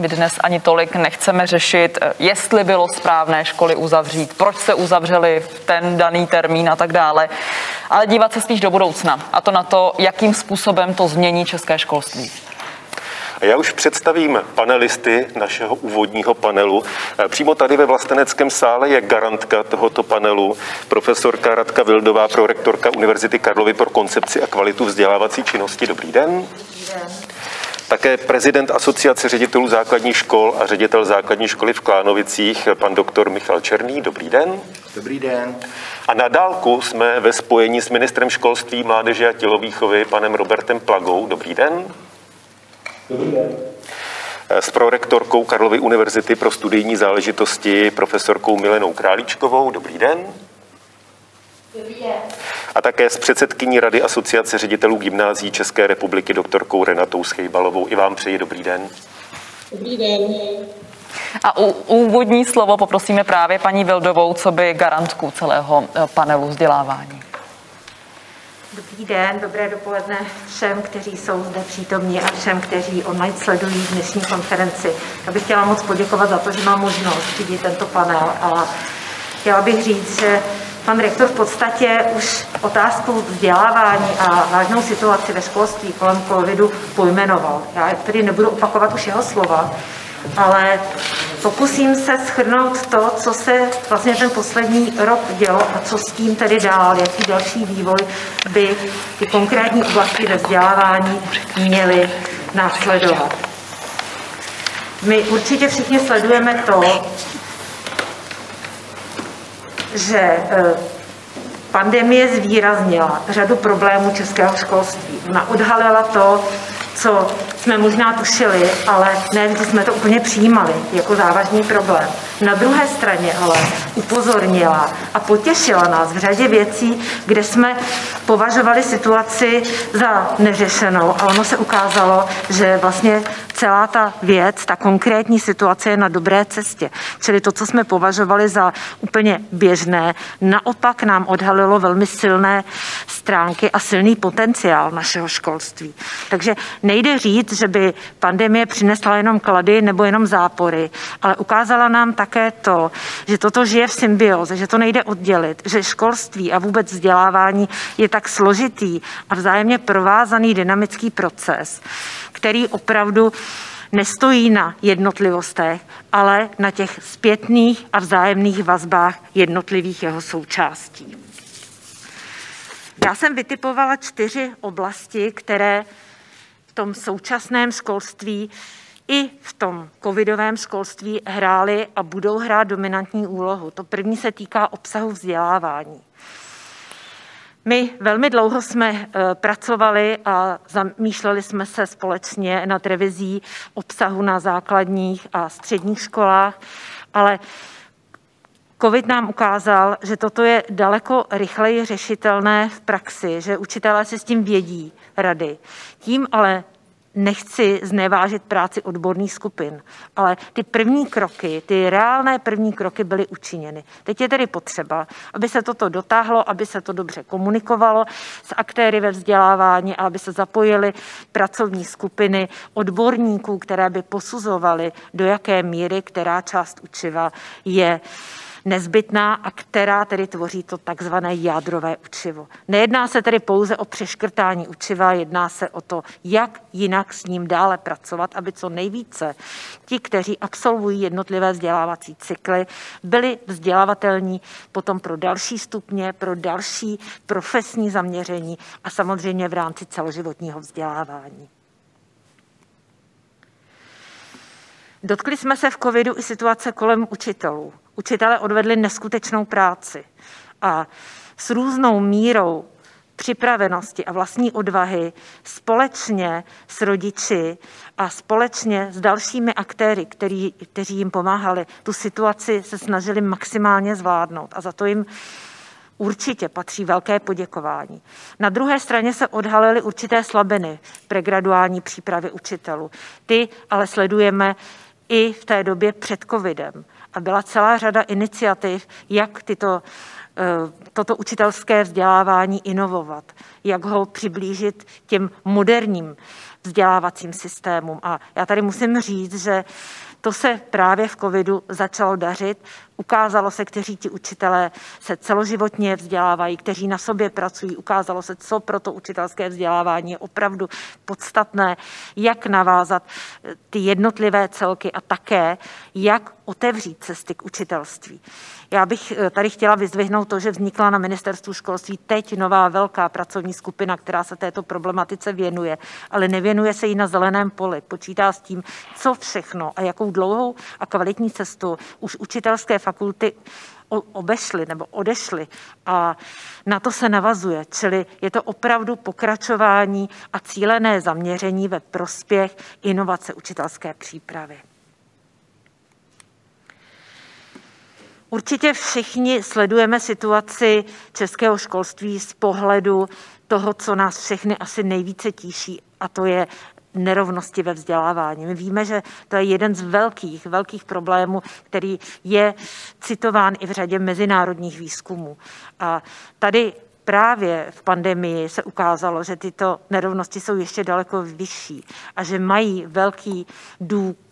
My dnes ani tolik nechceme řešit, jestli bylo správné školy uzavřít, proč se uzavřely v ten daný termín a tak dále, ale dívat se spíš do budoucna a to na to, jakým způsobem to změní české školství. A já už představím panelisty našeho úvodního panelu. Eh, přímo tady ve vlasteneckém sále je garantka tohoto panelu, profesorka Radka Vildová, prorektorka Univerzity Karlovy pro koncepci a kvalitu vzdělávací činnosti. Dobrý den. Dobrý den. Také prezident Asociace ředitelů základních škol a ředitel základní školy v Klánovicích, pan doktor Michal Černý. Dobrý den. Dobrý den. A na dálku jsme ve spojení s ministrem školství, mládeže a tělovýchovy, panem Robertem Plagou. Dobrý den. Dobrý den. S prorektorkou Karlovy univerzity pro studijní záležitosti, profesorkou Milenou Králíčkovou. Dobrý den. Dobrý den. A také s předsedkyní Rady Asociace ředitelů gymnází České republiky, doktorkou Renatou Schejbalovou. I vám přeji dobrý den. Dobrý den. A u, úvodní slovo poprosíme právě paní Vildovou, co by garantku celého eh, panelu vzdělávání. Dobrý den, dobré dopoledne všem, kteří jsou zde přítomní a všem, kteří online sledují dnešní konferenci. Já bych chtěla moc poděkovat za to, že mám možnost vidět tento panel a chtěla bych říct, že pan rektor v podstatě už otázku vzdělávání a vážnou situaci ve školství kolem covidu pojmenoval. Já tedy nebudu opakovat už jeho slova, ale pokusím se schrnout to, co se vlastně ten poslední rok dělo a co s tím tedy dál, jaký další vývoj by ty konkrétní oblasti ve vzdělávání měly následovat. My určitě všichni sledujeme to, že eh, pandemie zvýraznila řadu problémů českého školství. Ona odhalila to, co jsme možná tušili, ale ne vždy jsme to úplně přijímali jako závažný problém. Na druhé straně ale upozornila a potěšila nás v řadě věcí, kde jsme považovali situaci za neřešenou a ono se ukázalo, že vlastně celá ta věc, ta konkrétní situace je na dobré cestě. Čili to, co jsme považovali za úplně běžné, naopak nám odhalilo velmi silné stránky a silný potenciál našeho školství. Takže nejde říct, že by pandemie přinesla jenom klady nebo jenom zápory, ale ukázala nám také to, že toto žije v symbioze, že to nejde oddělit, že školství a vůbec vzdělávání je tak složitý a vzájemně provázaný dynamický proces, který opravdu nestojí na jednotlivostech, ale na těch zpětných a vzájemných vazbách jednotlivých jeho součástí. Já jsem vytipovala čtyři oblasti, které v tom současném školství i v tom covidovém školství hrály a budou hrát dominantní úlohu. To první se týká obsahu vzdělávání. My velmi dlouho jsme eh, pracovali a zamýšleli jsme se společně nad revizí obsahu na základních a středních školách, ale COVID nám ukázal, že toto je daleko rychleji řešitelné v praxi, že učitelé si s tím vědí rady. Tím ale nechci znevážit práci odborných skupin, ale ty první kroky, ty reálné první kroky byly učiněny. Teď je tedy potřeba, aby se toto dotáhlo, aby se to dobře komunikovalo s aktéry ve vzdělávání a aby se zapojily pracovní skupiny odborníků, které by posuzovaly, do jaké míry která část učiva je nezbytná a která tedy tvoří to takzvané jádrové učivo. Nejedná se tedy pouze o přeškrtání učiva, jedná se o to, jak jinak s ním dále pracovat, aby co nejvíce ti, kteří absolvují jednotlivé vzdělávací cykly, byli vzdělavatelní potom pro další stupně, pro další profesní zaměření a samozřejmě v rámci celoživotního vzdělávání. Dotkli jsme se v covidu i situace kolem učitelů. Učitelé odvedli neskutečnou práci a s různou mírou připravenosti a vlastní odvahy společně s rodiči a společně s dalšími aktéry, který, kteří jim pomáhali, tu situaci se snažili maximálně zvládnout a za to jim určitě patří velké poděkování. Na druhé straně se odhalily určité slabiny pregraduální přípravy učitelů. Ty ale sledujeme i v té době před covidem. A byla celá řada iniciativ, jak tyto toto učitelské vzdělávání inovovat, jak ho přiblížit těm moderním vzdělávacím systémům. A já tady musím říct, že to se právě v covidu začalo dařit. Ukázalo se, kteří ti učitelé se celoživotně vzdělávají, kteří na sobě pracují. Ukázalo se, co pro to učitelské vzdělávání je opravdu podstatné, jak navázat eh, ty jednotlivé celky a také, jak otevřít cesty k učitelství. Já bych eh, tady chtěla vyzvihnout to, že vznikla na ministerstvu školství teď nová velká pracovní skupina, která se této problematice věnuje, ale nevěnuje se jí na zeleném poli. Počítá s tím, co všechno a jakou dlouhou a kvalitní cestu už učitelské fakulty obešly nebo odešly a na to se navazuje. Čili je to opravdu pokračování a cílené zaměření ve prospěch inovace učitelské přípravy. Určitě všichni sledujeme situaci českého školství z pohledu toho, co nás všechny asi nejvíce tíší, a to je nerovnosti ve vzdělávání. My víme, že to je jeden z velkých, velkých problémů, který je citován i v řadě mezinárodních výzkumů. A tady právě v pandemii se ukázalo, že tyto nerovnosti jsou ještě daleko vyšší a že mají velký důkaz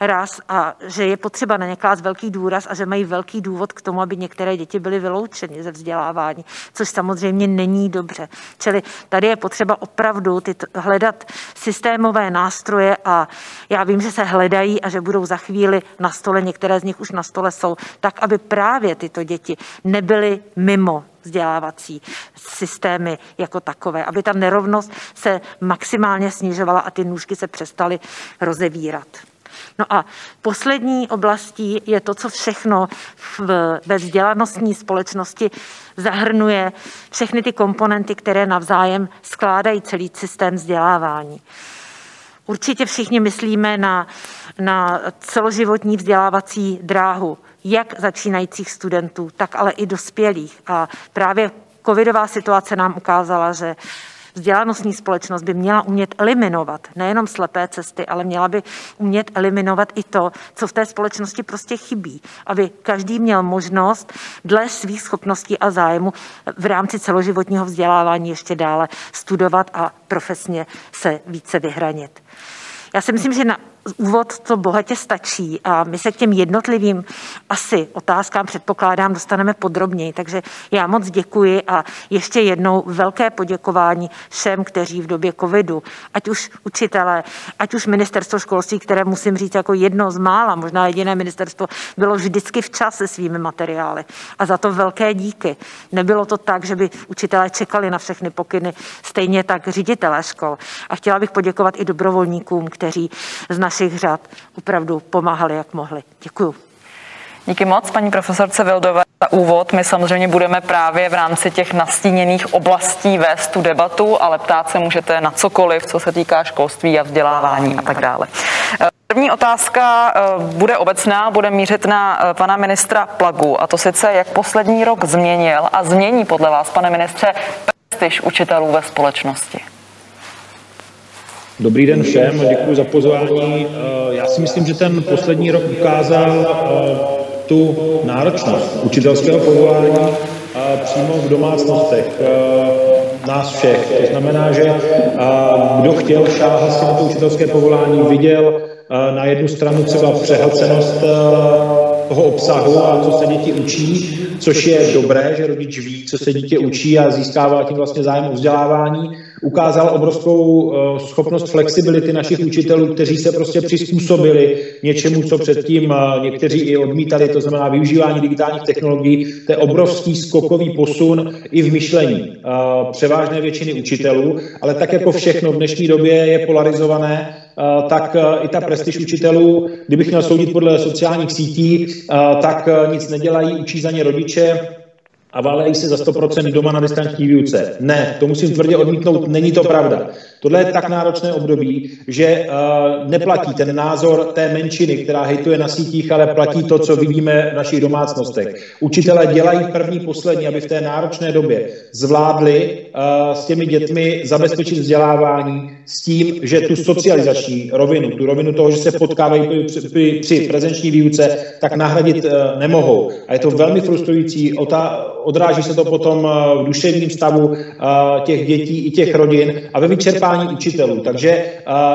raz a že je potřeba na ně klást velký důraz a že mají velký důvod k tomu, aby některé děti byly vyloučeny ze vzdělávání, což samozřejmě není dobře. Čili tady je potřeba opravdu ty, hledat systémové nástroje a já vím, že se hledají a že budou za chvíli na stole, některé z nich už na stole jsou, tak, aby právě tyto děti nebyly mimo vzdělávací systémy jako takové, aby ta nerovnost se maximálně snižovala a ty nůžky se přestaly rozevírat. No a poslední oblastí je to, co všechno v, ve vzdělanostní společnosti zahrnuje všechny ty komponenty, které navzájem skládají celý systém vzdělávání. Určitě všichni myslíme na, na celoživotní vzdělávací dráhu, jak začínajících studentů, tak ale i dospělých. A právě covidová situace nám ukázala, že vzdělanostní společnost by měla umět eliminovat nejenom slepé cesty, ale měla by umět eliminovat i to, co v té společnosti prostě chybí, aby každý měl možnost dle svých schopností a zájmu v rámci celoživotního vzdělávání ještě dále studovat a profesně se více vyhranit. Já si myslím, že na úvod to bohatě stačí a my se k těm jednotlivým asi otázkám předpokládám dostaneme podrobněji. Takže já moc děkuji a ještě jednou velké poděkování všem, kteří v době covidu, ať už učitelé, ať už ministerstvo školství, které musím říct jako jedno z mála, možná jediné ministerstvo, bylo vždycky včas se svými materiály. A za to velké díky. Nebylo to tak, že by učitelé čekali na všechny pokyny, stejně tak ředitelé škol. A chtěla bych poděkovat i dobrovolníkům, kteří z našich řad opravdu pomáhali, jak mohli. Děkuju. Díky moc, paní profesorce Vildové, za úvod. My samozřejmě budeme právě v rámci těch nastíněných oblastí vést tu debatu, ale ptát se můžete na cokoliv, co se týká školství a vzdělávání a tak dále. První otázka eh, bude obecná, bude mířit na eh, pana ministra Plagu, a to sice, jak poslední rok změnil a změní podle vás, pane ministře, prestiž učitelů ve společnosti. Dobrý den všem, děkuji za pozvání. Eh, já si myslím, že ten poslední rok ukázal eh, tu náročnost učitelského povolání eh, přímo v domácnostech nás všech. To znamená, že kdo chtěl šáhat si na to učitelské povolání, viděl na jednu stranu třeba přehlcenost toho obsahu a co se děti učí, což je dobré, že rodič ví, co se dítě učí a získává tím vlastně zájem o vzdělávání. Ukázal obrovskou eh, schopnost flexibility našich učitelů, kteří se prostě přizpůsobili něčemu, co předtím eh, někteří i odmítali, to znamená využívání digitálních technologií. To je obrovský skokový posun i v myšlení eh, převážné většiny učitelů, ale tak jako všechno v dnešní době je polarizované, tak i ta prestiž učitelů, kdybych měl soudit podle sociálních sítí, tak nic nedělají, učí za ně rodiče, a válejí se za 100% doma na distanční výuce. Ne, to musím tvrdě odmítnout, není to pravda. Tohle je tak náročné období, že uh, neplatí ten názor té menšiny, která hejtuje na sítích, ale platí to, co vidíme v našich domácnostech. Učitelé dělají první, poslední, aby v té náročné době zvládli uh, s těmi dětmi zabezpečit vzdělávání s tím, že tu socializační rovinu, tu rovinu toho, že se potkávají při, při, při prezenční výuce, tak nahradit uh, nemohou. A je to velmi frustrující, odráží se to potom v duševním stavu těch dětí i těch rodin a ve vyčerpání učitelů. Takže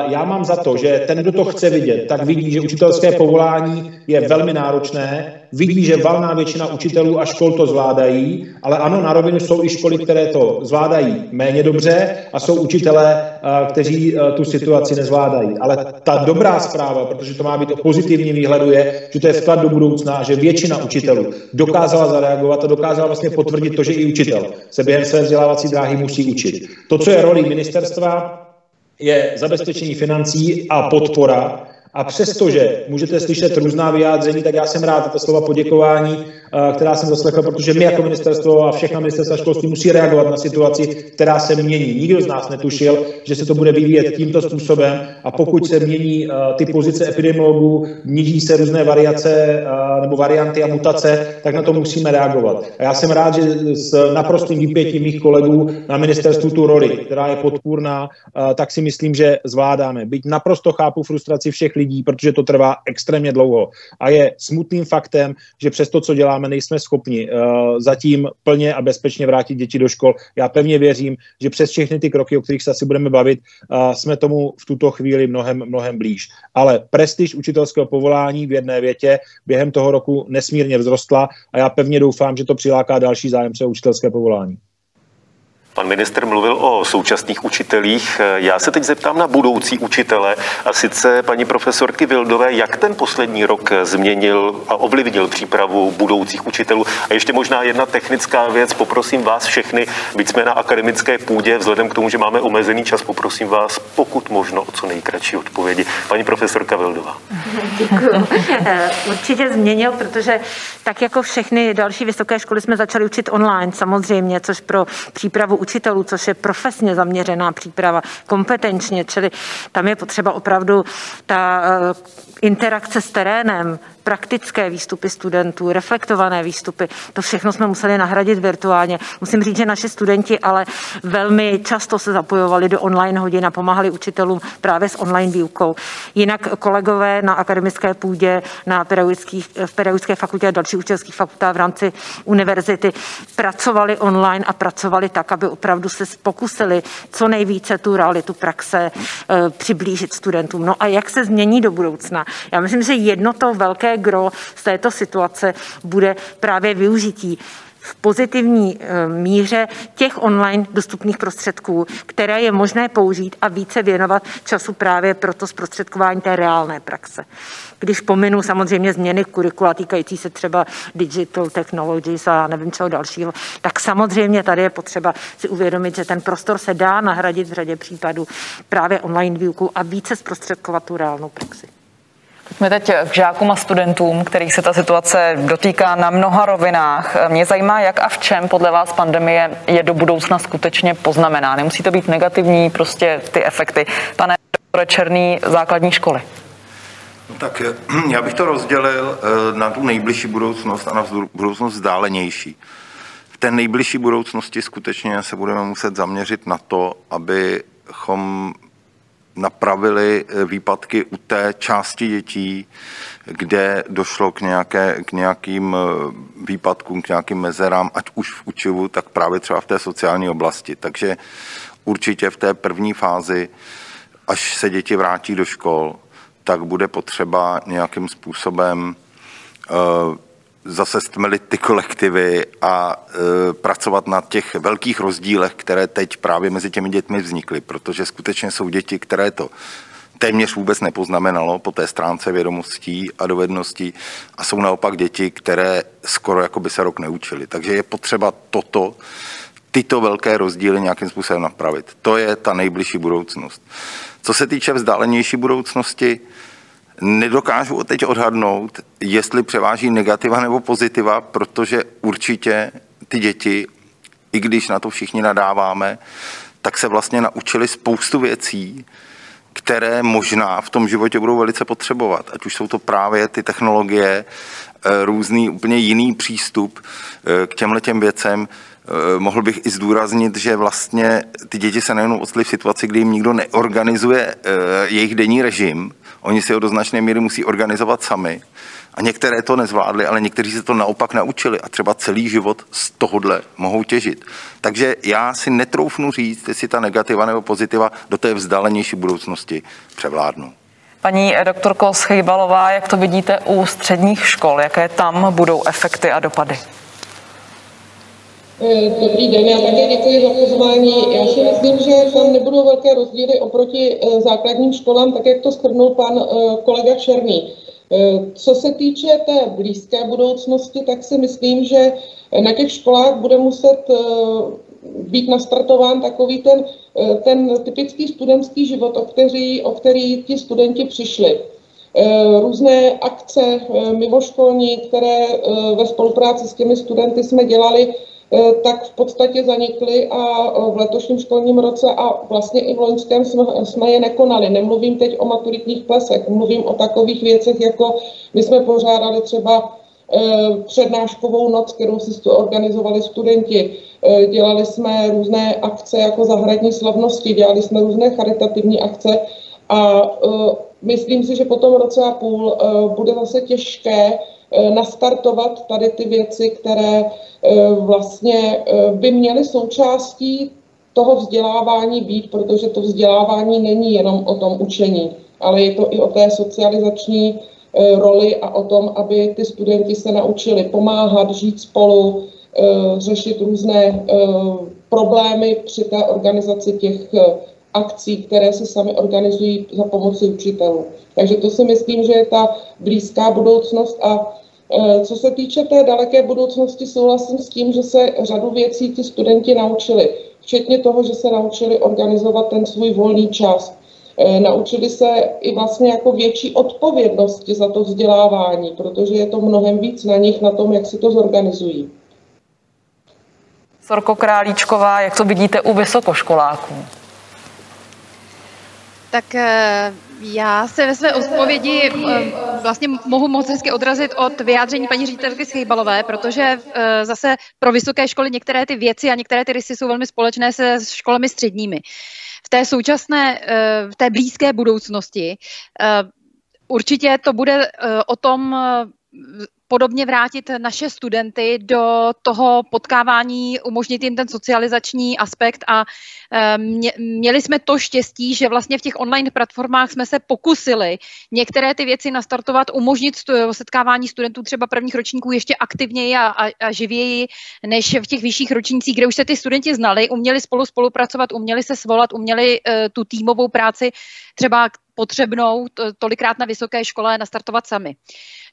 já mám za to, že ten, kdo to chce vidět, tak vidí, že učitelské povolání je velmi náročné, vidí, že valná většina učitelů a škol to zvládají, ale ano, na rovinu jsou i školy, které to zvládají méně dobře a jsou učitelé, kteří tu situaci nezvládají. Ale ta dobrá zpráva, protože to má být o pozitivním výhledu, je, že to je vklad do budoucna že většina učitelů dokázala zareagovat a dokázala vlastně potvrdit to, že i učitel se během své vzdělávací dráhy musí učit. To, co je roli ministerstva, je zabezpečení financí a podpora. A přestože můžete slyšet různá vyjádření, tak já jsem rád to slova poděkování, která jsem zaslechl, protože my jako ministerstvo a všechna ministerstva školství musí reagovat na situaci, která se mění. Nikdo z nás netušil, že se to bude vyvíjet tímto způsobem a pokud se mění ty pozice epidemiologů, níží se různé variace nebo varianty a mutace, tak na to musíme reagovat. A já jsem rád, že s naprostým vypětím mých kolegů na ministerstvu tu roli, která je podpůrná, tak si myslím, že zvládáme. Byť naprosto chápu frustraci všech lidí, lidí, protože to trvá extrémně dlouho. A je smutným faktem, že přes to, co děláme, nejsme schopni uh, zatím plně a bezpečně vrátit děti do škol. Já pevně věřím, že přes všechny ty kroky, o kterých se asi budeme bavit, uh, jsme tomu v tuto chvíli mnohem, mnohem blíž. Ale prestiž učitelského povolání v jedné větě během toho roku nesmírně vzrostla a já pevně doufám, že to přiláká další zájemce o učitelské povolání. Pan minister mluvil o současných učitelích. Já se teď zeptám na budoucí učitele, a sice paní profesorky Vildové, jak ten poslední rok změnil a ovlivnil přípravu budoucích učitelů. A ještě možná jedna technická věc, poprosím vás všechny, byť jsme na akademické půdě, vzhledem k tomu, že máme omezený čas, poprosím vás, pokud možno, o co nejkratší odpovědi. Paní profesorka Vildová. Děkuji. Určitě změnil, protože tak jako všechny další vysoké školy jsme začali učit online samozřejmě, což pro přípravu učitelů, což je profesně zaměřená příprava, kompetenčně, čili tam je potřeba opravdu ta eh, interakce s terénem, praktické výstupy studentů, reflektované výstupy, to všechno jsme museli nahradit virtuálně. Musím říct, že naši studenti ale velmi často se zapojovali do online hodin a pomáhali učitelům právě s online výukou. Jinak kolegové na akademické půdě, na pedagogických, v pedagogické fakultě a dalších učitelských fakultách v rámci univerzity pracovali online a pracovali tak, aby opravdu se pokusili co nejvíce tu realitu praxe e, přiblížit studentům. No a jak se změní do budoucna? Já myslím, že jedno to velké gro z této situace bude právě využití v pozitivní eh, míře těch online dostupných prostředků, které je možné použít a více věnovat času právě pro to zprostředkování té reálné praxe. Když pominu samozřejmě změny kurikula týkající se třeba digital technologies a nevím čeho dalšího, tak samozřejmě tady je potřeba si uvědomit, že ten prostor se dá nahradit v řadě případů právě online výuku a více zprostředkovat tu reálnou praxi. Jsme teď k žákům a studentům, kterých se ta situace dotýká na mnoha rovinách. Mě zajímá, jak a v čem podle vás pandemie je do budoucna skutečně poznamená. Nemusí to být negativní, prostě ty efekty. Pane Černý, základní školy. No tak eh, já bych to rozdělil eh, na tu nejbližší budoucnost a na budoucnost vzdálenější. V té nejbližší budoucnosti skutečně se budeme muset zaměřit na to, abychom napravili eh, výpadky u té části dětí, kde došlo k, nějaké, k nějakým eh, výpadkům, k nějakým mezerám, ať už v učivu, tak právě třeba v té sociální oblasti. Takže určitě v té první fázi, až se děti vrátí do škol, tak bude potřeba nějakým způsobem uh, zase stmelit ty kolektivy a e, pracovat na těch velkých rozdílech, které teď právě mezi těmi dětmi vznikly, protože skutečně jsou děti, které to téměř vůbec nepoznamenalo po té stránce vědomostí a dovedností a jsou naopak děti, které skoro jako by se rok neučili. Takže je potřeba toto, tyto velké rozdíly nějakým způsobem napravit. To je ta nejbližší budoucnost. Co se týče vzdálenější budoucnosti, Nedokážu teď odhadnout, jestli převáží negativa nebo pozitiva, protože určitě ty děti, i když na to všichni nadáváme, tak se vlastně naučili spoustu věcí, které možná v tom životě budou velice potřebovat. Ať už jsou to právě ty technologie, eh, různý úplně jiný přístup eh, k těmhle těm věcem. Eh, mohl bych i zdůraznit, že vlastně ty děti se nejenom odstly v situaci, kdy jim nikdo neorganizuje jejich denní režim, oni si ho do značné míry musí organizovat sami, a některé to nezvládli, ale někteří se to naopak naučili a třeba celý život z tohohle mohou těžit. Takže já si netroufnu říct, jestli ta negativa nebo pozitiva do té vzdálenější budoucnosti převládnou. Paní doktorko Schejbalová, jak to vidíte u středních škol? Jaké tam budou efekty a dopady? Eh, dobrý den, já také děkuji za pozvání. Já si myslím, že tam nebudou velké rozdíly oproti eh, základním školám, tak jak to shrnul pan eh, kolega Černý. Co se týče té blízké budoucnosti, tak si myslím, že na těch školách bude muset být nastartován takový ten, ten typický studentský život, o který, o který ti studenti přišli. Různé akce mimoškolní, které ve spolupráci s těmi studenty jsme dělali, tak v podstatě zanikly a eh, v letošním školním roce a vlastně i v loňském jsme, jsme je nekonali. Nemluvím teď o maturitních plesech, mluvím o takových věcech, jako my jsme pořádali třeba eh, přednáškovou noc, kterou si organizovali studenti. Dělali jsme různé akce jako zahradní slavnosti, dělali jsme různé charitativní akce a myslím si, že po tom roce a půl bude zase těžké nastartovat tady ty věci, které eh, vlastně eh, by měly součástí toho vzdělávání být, protože to vzdělávání není jenom o tom učení, ale je to i o té socializační roli a o tom, aby ty studenti se naučili pomáhat, žít spolu, řešit různé problémy při té organizaci těch akcí, které se sami organizují za pomoci učitelů. Takže to si myslím, že je ta blízká budoucnost a Eh, co se týče té daleké budoucnosti, souhlasím s tím, že se řadu věcí ti studenti naučili, včetně toho, že se naučili organizovat ten svůj volný čas. Eh, naučili se i vlastně jako větší odpovědnosti za to vzdělávání, protože je to mnohem víc na nich, na tom, jak si to zorganizují. Sorko Králíčková, jak to vidíte u vysokoškoláků? Tak eh, já se ve své odpovědi eh, vlastně mohu moc hezky odrazit od vyjádření paní ředitelky Schejbalové, protože eh, zase pro vysoké školy některé ty věci a některé ty rysy jsou velmi společné se školami středními. V té současné, v té blízké budoucnosti určitě to bude o tom podobně vrátit naše studenty do toho potkávání, umožnit jim ten socializační aspekt a eh, měli jsme to štěstí, že vlastně v těch online platformách jsme se pokusili některé ty věci nastartovat, umožnit setkávání studentů třeba prvních ročníků ještě aktivněji a, a, a živěji než v těch vyšších ročnících, kde už se ty studenti znali, uměli spolu spolupracovat, uměli se svolat, uměli uh, tu týmovou práci třeba potřebnou to, tolikrát na vysoké škole nastartovat sami.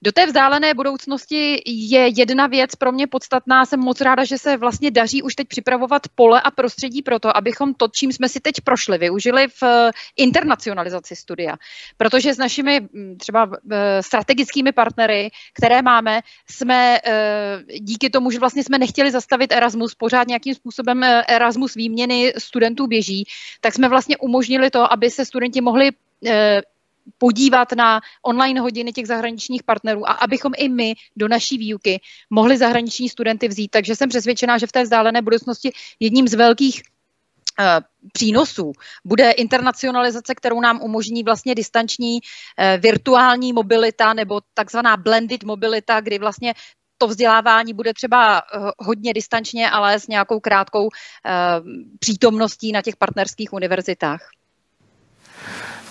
Do té vzdálené budoucnosti je jedna věc pro mě podstatná. Jsem moc ráda, že se vlastně daří už teď připravovat pole a prostředí pro to, abychom to, čím jsme si teď prošli, využili v eh, internacionalizaci studia. Protože s našimi hm, třeba eh, strategickými partnery, které máme, jsme eh, díky tomu, že vlastně jsme nechtěli zastavit Erasmus, pořád nějakým způsobem Erasmus výměny studentů běží, tak jsme vlastně umožnili to, aby se studenti mohli podívat na online hodiny těch zahraničních partnerů a abychom i my do naší výuky mohli zahraniční studenty vzít. Takže jsem přesvědčená, že v té vzdálené budoucnosti jedním z velkých uh, přínosů bude internacionalizace, kterou nám umožní vlastně distanční uh, virtuální mobilita nebo takzvaná blended mobilita, kdy vlastně to vzdělávání bude třeba hodně distančně, ale s nějakou krátkou přítomností na těch partnerských univerzitách.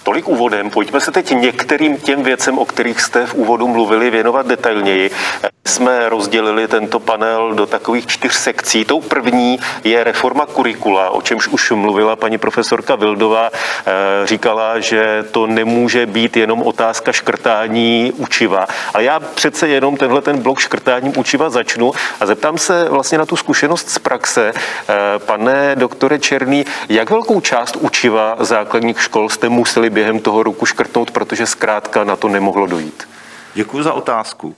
Tolik úvodem. Pojďme se teď některým těm věcem, o kterých jste v úvodu mluvili, věnovat detailněji. Jsme rozdělili tento panel do takových čtyř sekcí. Tou první je reforma kurikula, o čemž už mluvila paní profesorka Vildová. Eh, říkala, že to nemůže být jenom otázka škrtání učiva. Ale já přece jenom tenhle ten blok škrtáním učiva začnu a zeptám se vlastně na tu zkušenost z praxe. Eh, pane doktore Černý, jak velkou část učiva základních škol jste museli během toho roku škrtnout, protože zkrátka na to nemohlo dojít? Děkuji za otázku.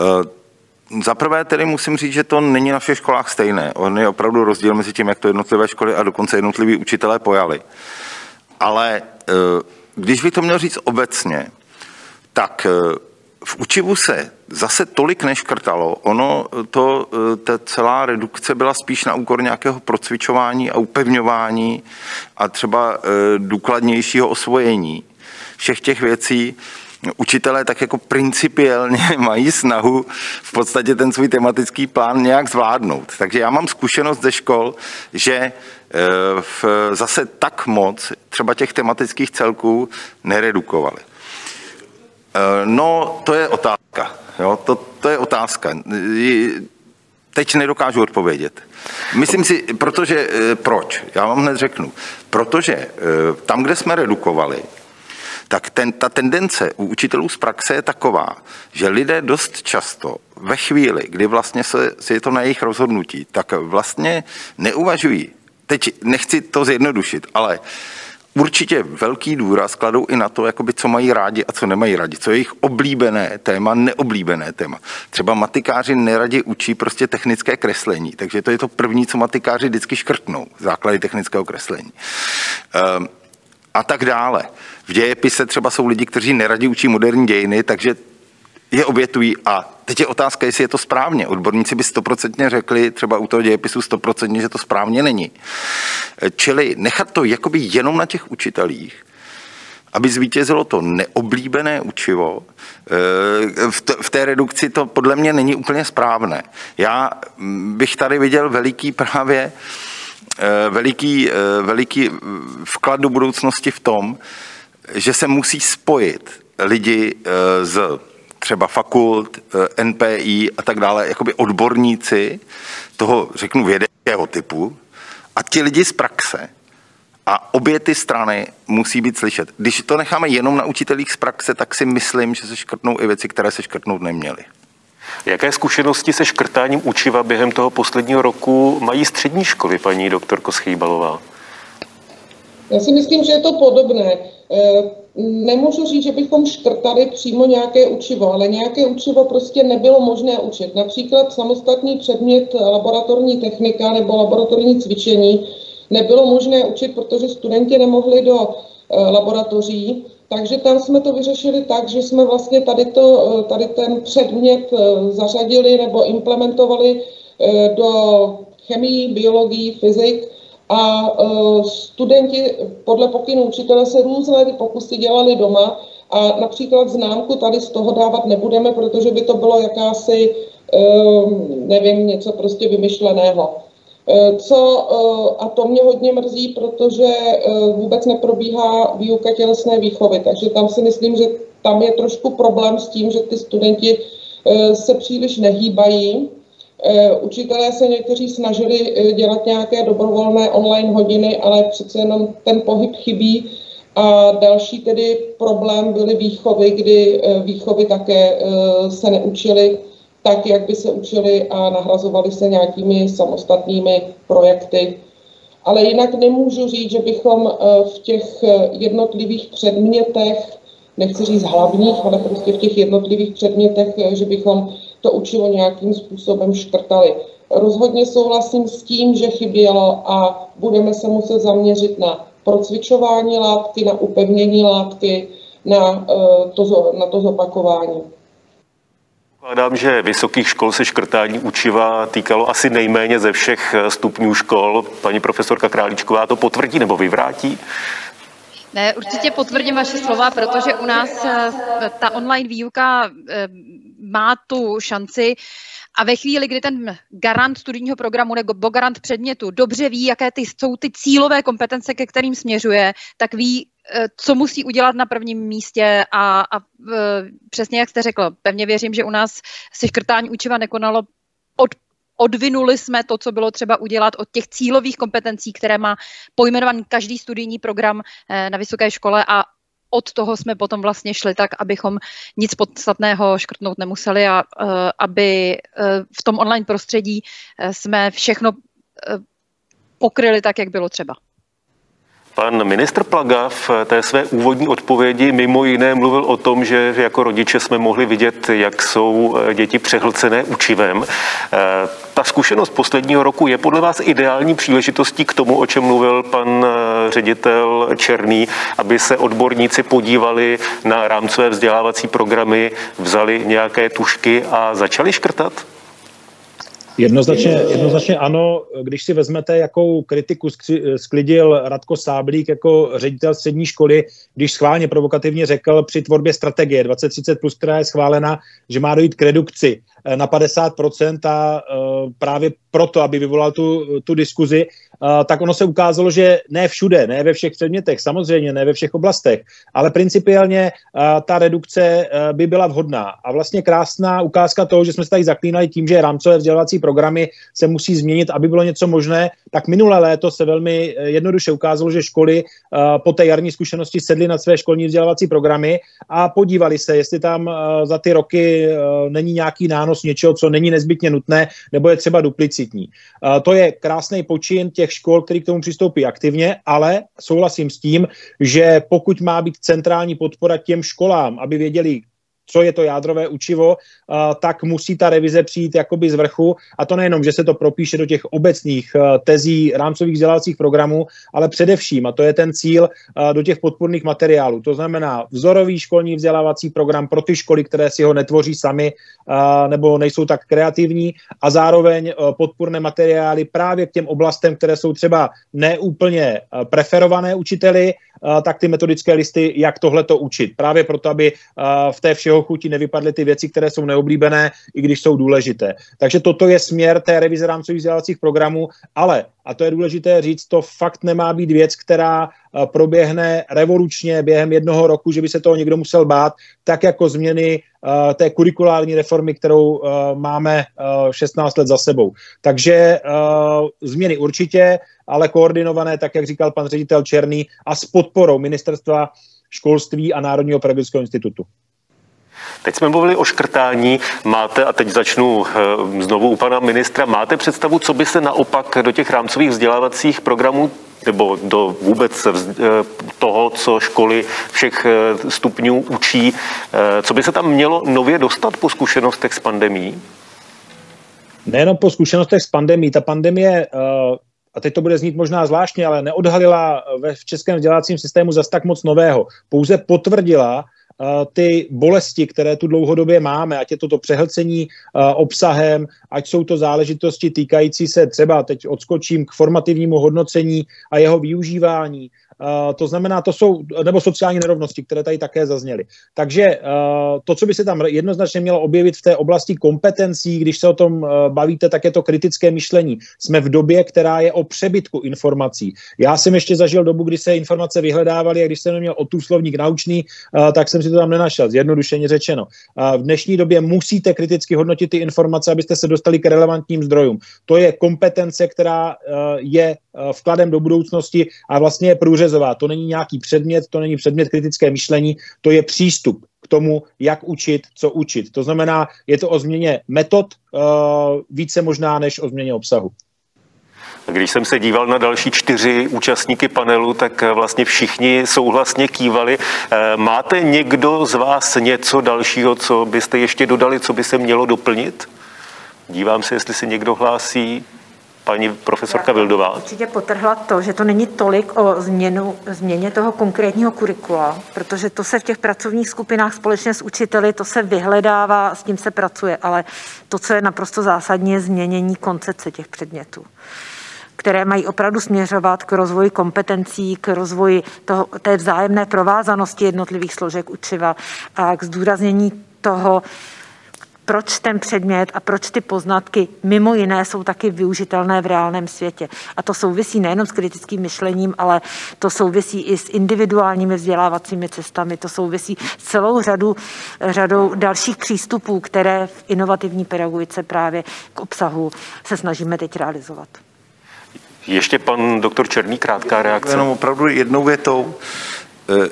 Eh, za prvé tedy musím říct, že to není na všech školách stejné. On je opravdu rozdíl mezi tím, jak to jednotlivé školy a dokonce jednotliví učitelé pojali. Ale eh, když bych to měl říct obecně, tak eh, v učivu se zase tolik neškrtalo. Ono, to, ta celá redukce byla spíš na úkor nějakého procvičování a upevňování a třeba důkladnějšího osvojení všech těch věcí, učitelé tak jako principiálně mají snahu v podstatě ten svůj tematický plán nějak zvládnout. Takže já mám zkušenost ze škol, že v, zase tak moc třeba těch tematických celků neredukovali. E, no, to je otázka. Jo? To, to je otázka. Teď nedokážu odpovědět. Myslím si, protože, e, proč? Já vám hned řeknu. Protože tam, kde jsme redukovali, tak ten, ta tendence u učitelů z praxe je taková, že lidé dost často ve chvíli, kdy vlastně se, se je to na jejich rozhodnutí, tak vlastně neuvažují. Teď nechci to zjednodušit, ale určitě velký důraz kladou i na to, jakoby, co mají rádi a co nemají rádi, co je jejich oblíbené téma, neoblíbené téma. Třeba matikáři neradi učí prostě technické kreslení, takže to je to první, co matikáři vždycky škrtnou, základy technického kreslení. Ehm, a tak dále. V dějepise třeba jsou lidi, kteří neradi učí moderní dějiny, takže je obětují a teď je otázka, jestli je to správně. Odborníci by stoprocentně řekli, třeba u toho dějepisu stoprocentně, že to správně není. Čili nechat to jakoby jenom na těch učitelích, aby zvítězilo to neoblíbené učivo, eh, v té redukci to podle mě není úplně správné. Já bych tady viděl veliký právě eh, veliký, eh, veliký vklad do budoucnosti v tom, že se musí spojit lidi z třeba fakult, eh, NPI a tak dále, jakoby odborníci toho, řeknu, vědeckého typu a ti lidi z praxe. A obě ty strany musí být slyšet. Když to necháme jenom na učitelích z praxe, tak si myslím, že se škrtnou i věci, které se škrtnout neměly. Jaké zkušenosti se škrtáním učiva během toho posledního roku mají střední školy, paní doktorko Schýbalová? Já si myslím, že je to podobné. Eh, nemůžu říct, že bychom škrtali přímo nějaké učivo, ale nějaké učivo prostě nebylo možné učit. Například samostatný předmět laboratorní technika nebo laboratorní cvičení nebylo možné učit, protože studenti nemohli do eh, laboratoří, takže tam jsme to vyřešili tak, že jsme vlastně tady, to, eh, tady ten předmět zařadili nebo implementovali do chemii, biologii, fyzik a uh, studenti podle pokynu učitele se různé ty pokusy dělali doma a například známku tady z toho dávat nebudeme, protože by to bylo jakási, uh, nevím, něco prostě vymyšleného. Uh, co, a to mě hodně mrzí, protože vůbec neprobíhá výuka tělesné výchovy, takže tam si myslím, že tam je trošku problém s tím, že ty studenti se příliš nehýbají Eh, učitelé se někteří snažili eh, dělat nějaké dobrovolné online hodiny, ale přece jenom ten pohyb chybí. A další tedy problém byly výchovy, kdy eh, výchovy také se neučily tak, jak by se učili a nahrazovali se nějakými samostatnými projekty. Ale jinak nemůžu říct, že bychom v těch jednotlivých předmětech, nechci říct hlavních, ale prostě v těch jednotlivých předmětech, že bychom to učivo nějakým způsobem škrtali. Rozhodně souhlasím s tím, že chybělo a budeme se muset zaměřit na procvičování látky, na upevnění látky, na eh, to, na to zopakování. Vkládám, že vysokých škol se škrtání učiva týkalo asi nejméně ze všech eh, stupňů škol. Paní profesorka Králíčková to potvrdí nebo vyvrátí? Ne, určitě potvrdím vaše slova, protože u nás eh, ta online výuka má tu šanci. A ve chvíli, kdy ten garant studijního programu nebo garant předmětu dobře ví, jaké ty, jsou ty cílové kompetence, ke kterým směřuje, tak ví, eh, co musí udělat na prvním místě. A, a eh, přesně jak jste řekl, pevně věřím, že u nás se škrtání učiva nekonalo. Od odvinuli jsme to, co bylo třeba udělat od těch cílových kompetencí, které má pojmenovaný každý studijní program eh, na vysoké škole. A od toho jsme potom vlastně šli tak, abychom nic podstatného škrtnout nemuseli a uh, aby uh, v tom online prostředí uh, jsme všechno pokryli tak, jak bylo třeba. Pan ministr Plaga v té své úvodní odpovědi mimo jiné mluvil o tom, že jako rodiče jsme mohli vidět, jak jsou děti přehlcené učivem. Ta zkušenost posledního roku je podle vás ideální příležitostí k tomu, o čem mluvil pan ředitel Černý, aby se odborníci podívali na rámcové vzdělávací programy, vzali nějaké tušky a začali škrtat? Jednoznačně, jednoznačně ano, když si vezmete, jakou kritiku sklidil Radko Sáblík jako ředitel střední školy, když schválně provokativně řekl při tvorbě strategie 2030+, plus, která je schválena, že má dojít k redukci eh, na 50% a eh, právě proto, aby vyvolal tu, tu diskuzi, tak ono se ukázalo, že ne všude, ne ve všech předmětech, samozřejmě ne ve všech oblastech, ale principiálně ta redukce by byla vhodná. A vlastně krásná ukázka toho, že jsme se tady zaklínali tím, že rámcové vzdělávací programy se musí změnit, aby bylo něco možné, tak minulé léto se velmi jednoduše ukázalo, že školy po té jarní zkušenosti sedly na své školní vzdělávací programy a podívali se, jestli tam za ty roky není nějaký nános něčeho, co není nezbytně nutné, nebo je třeba duplicitní. To je krásný počin těch škol, který k tomu přistoupí aktivně, ale souhlasím s tím, že pokud má být centrální podpora těm školám, aby věděli, co je to jádrové učivo, tak musí ta revize přijít jakoby z vrchu a to nejenom, že se to propíše do těch obecných tezí rámcových vzdělávacích programů, ale především, a to je ten cíl, do těch podporných materiálů. To znamená vzorový školní vzdělávací program pro ty školy, které si ho netvoří sami nebo nejsou tak kreativní a zároveň podporné materiály právě k těm oblastem, které jsou třeba neúplně preferované učiteli, tak ty metodické listy, jak tohle to učit. Právě proto, aby v té všeho chuti nevypadly ty věci, které jsou neoblíbené, i když jsou důležité. Takže toto je směr té revize rámcových vzdělávacích programů, ale, a to je důležité říct, to fakt nemá být věc, která proběhne revolučně během jednoho roku, že by se toho někdo musel bát, tak jako změny té kurikulární reformy, kterou máme 16 let za sebou. Takže změny určitě, ale koordinované, tak jak říkal pan ředitel Černý, a s podporou ministerstva školství a Národního pedagogického institutu. Teď jsme mluvili o škrtání. Máte, a teď začnu eh, znovu u pana ministra, máte představu, co by se naopak do těch rámcových vzdělávacích programů nebo do vůbec eh, toho, co školy všech eh, stupňů učí, co by se tam mělo nově dostat po zkušenostech s pandemí? Nejenom po zkušenostech s pandemí. Ta pandemie a teď to bude znít možná zvláštně, ale neodhalila ve v českém vzdělávacím systému zas tak moc nového. Pouze potvrdila ty bolesti, které tu dlouhodobě máme, ať je to přehlcení obsahem, ať jsou to záležitosti týkající se třeba, teď odskočím k formativnímu hodnocení a jeho využívání, to znamená, to jsou, nebo sociální nerovnosti, které tady také zazněly. Takže to, co by se tam jednoznačně mělo objevit v té oblasti kompetencí, když se o tom bavíte, tak je to kritické myšlení. Jsme v době, která je o přebytku informací. Já jsem ještě zažil dobu, kdy se informace vyhledávaly a když jsem neměl o tu slovník naučný, tak jsem si to tam nenašel, zjednodušeně řečeno. V dnešní době musíte kriticky hodnotit ty informace, abyste se dostali k relevantním zdrojům. To je kompetence, která je vkladem do budoucnosti a vlastně je průřez průřezová. To není nějaký předmět, to není předmět kritické myšlení, to je přístup k tomu, jak učit, co učit. To znamená, je to o změně metod uh, více možná než o změně obsahu. Když jsem se díval na další čtyři účastníky panelu, tak eh, vlastně všichni souhlasně kývali. Eh, máte někdo z vás něco dalšího, co byste ještě dodali, co by se mělo doplnit? Dívám se, jestli se někdo hlásí paní profesorka Já Vildová. Určitě potrhla to, že to není tolik o změnu, změně toho konkrétního kurikula, protože to se v těch pracovních skupinách společně s učiteli, to se vyhledává, s tím se pracuje, ale to, co je naprosto zásadní, je změnění koncepce těch předmětů které mají opravdu směřovat k rozvoji kompetencí, k rozvoji toho, té vzájemné provázanosti jednotlivých složek učiva a k zdůraznění toho, proč ten předmět a proč ty poznatky mimo jiné jsou taky využitelné v reálném světě. A to souvisí nejenom s kritickým myšlením, ale to souvisí i s individuálními vzdělávacími cestami, to souvisí s celou řadu, řadou dalších přístupů, které v inovativní pedagogice právě k obsahu se snažíme teď realizovat. Ještě pan doktor Černý, krátká reakce. Jenom opravdu jednou větou. Eh,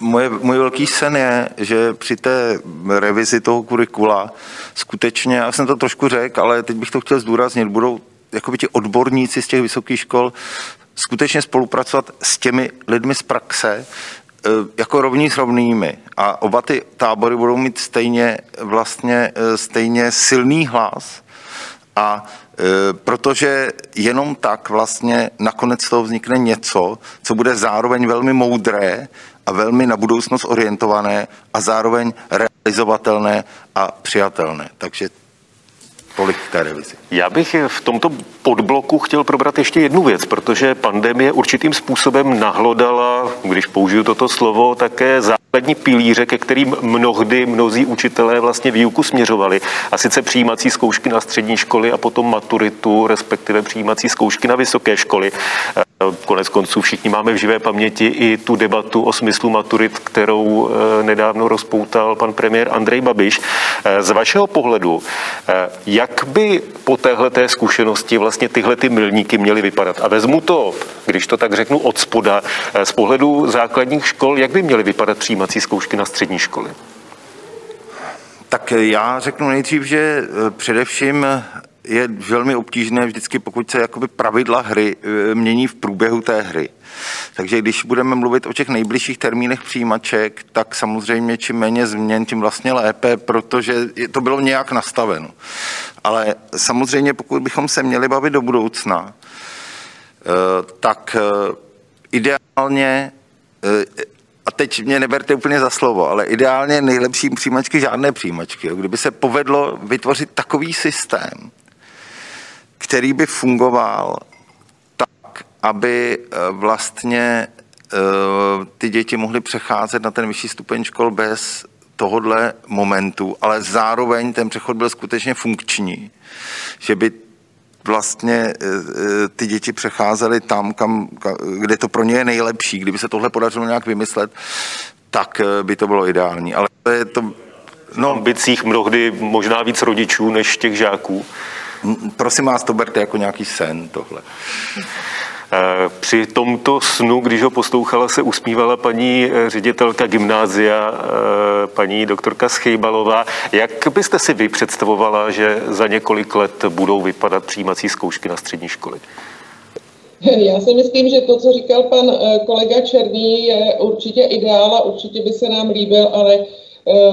moje, můj velký sen je, že při té revizi toho kurikula skutečně, já jsem to trošku řekl, ale teď bych to chtěl zdůraznit, budou jakoby ti odborníci z těch vysokých škol skutečně spolupracovat s těmi lidmi z praxe, eh, jako rovní s rovnými. A oba ty tábory budou mít stejně, vlastně, eh, stejně silný hlas. A protože jenom tak vlastně nakonec z toho vznikne něco, co bude zároveň velmi moudré a velmi na budoucnost orientované a zároveň realizovatelné a přijatelné. Takže tolik k té revizi. Já bych v tomto podbloku chtěl probrat ještě jednu věc, protože pandemie určitým způsobem nahlodala, když použiju toto slovo, také základní pilíře, ke kterým mnohdy mnozí učitelé vlastně výuku směřovali. A sice přijímací zkoušky na střední školy a potom maturitu, respektive přijímací zkoušky na vysoké školy. Konec konců všichni máme v živé paměti i tu debatu o smyslu maturit, kterou eh, nedávno rozpoutal pan premiér Andrej Babiš. Eh, z vašeho pohledu, eh, jak by po téhle té zkušenosti vlastně tyhle ty milníky měly vypadat? A vezmu to, když to tak řeknu, od spoda, z pohledu základních škol, jak by měly vypadat přijímací zkoušky na střední školy? Tak já řeknu nejdřív, že především je velmi obtížné vždycky, pokud se jakoby pravidla hry e, mění v průběhu té hry. Takže když budeme mluvit o těch nejbližších termínech přijímaček, tak samozřejmě čím méně změn, tím vlastně lépe, protože to bylo nějak nastaveno. Ale samozřejmě pokud bychom se měli bavit do budoucna, e, tak e, ideálně a teď mě neberte úplně za slovo, ale ideálně nejlepší přijímačky žádné přijímačky. Kdyby se povedlo vytvořit takový systém, který by fungoval tak, aby eh, vlastně eh, ty děti mohly přecházet na ten vyšší stupeň škol bez tohodle momentu, ale zároveň ten přechod byl skutečně funkční, že by vlastně eh, ty děti přecházely tam, kam, kde to pro ně je nejlepší. Kdyby se tohle podařilo nějak vymyslet, tak by to bylo ideální. Ale to je to... No, ambicích mnohdy možná víc rodičů než těch žáků. Prosím vás, to berte jako nějaký sen tohle. Eh, při tomto snu, když ho poslouchala, se usmívala paní eh, ředitelka gymnázia, eh, paní doktorka Schejbalová. Jak byste si vy představovala, že za několik let budou vypadat přijímací zkoušky na střední školy? Já si myslím, že to, co říkal pan kolega Černý, je určitě ideál a určitě by se nám líbil, ale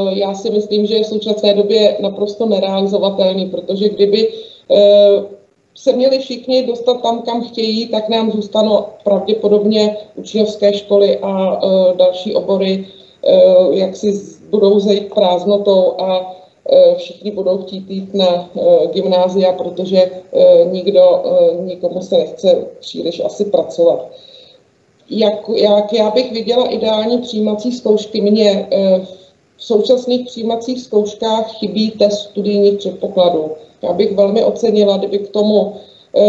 já si myslím, že je v současné době naprosto nerealizovatelný, protože kdyby se měli všichni dostat tam, kam chtějí, tak nám zůstanou pravděpodobně učňovské školy a eh, další obory, eh, jak si budou zejít prázdnotou a všichni budou chtít jít na gymnázia, protože nikdo, nikomu se nechce příliš asi pracovat. Jak, jak já bych viděla ideální přijímací zkoušky, mně v současných přijímacích zkouškách chybí test studijních předpokladů. Já bych velmi ocenila, kdyby k tomu e,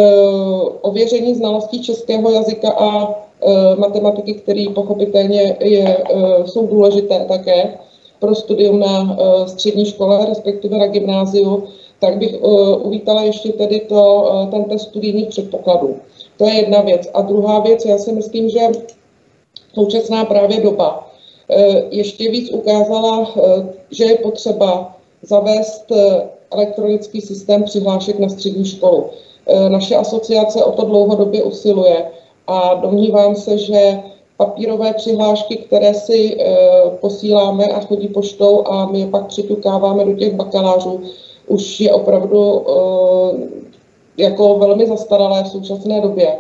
ověření znalostí českého jazyka a e, matematiky, které pochopitelně je, e, jsou důležité také pro studium na střední škole, respektive na gymnáziu, tak bych uvítala ještě tedy to, ten test studijních předpokladů. To je jedna věc. A druhá věc, já si myslím, že současná právě doba ještě víc ukázala, že je potřeba zavést elektronický systém přihlášek na střední školu. E, naše asociace o to dlouhodobě usiluje a domnívám se, že papírové přihlášky, které si e, posíláme a chodí poštou a my je pak přitukáváme do těch bakalářů, už je opravdu e, jako velmi zastaralé v současné době.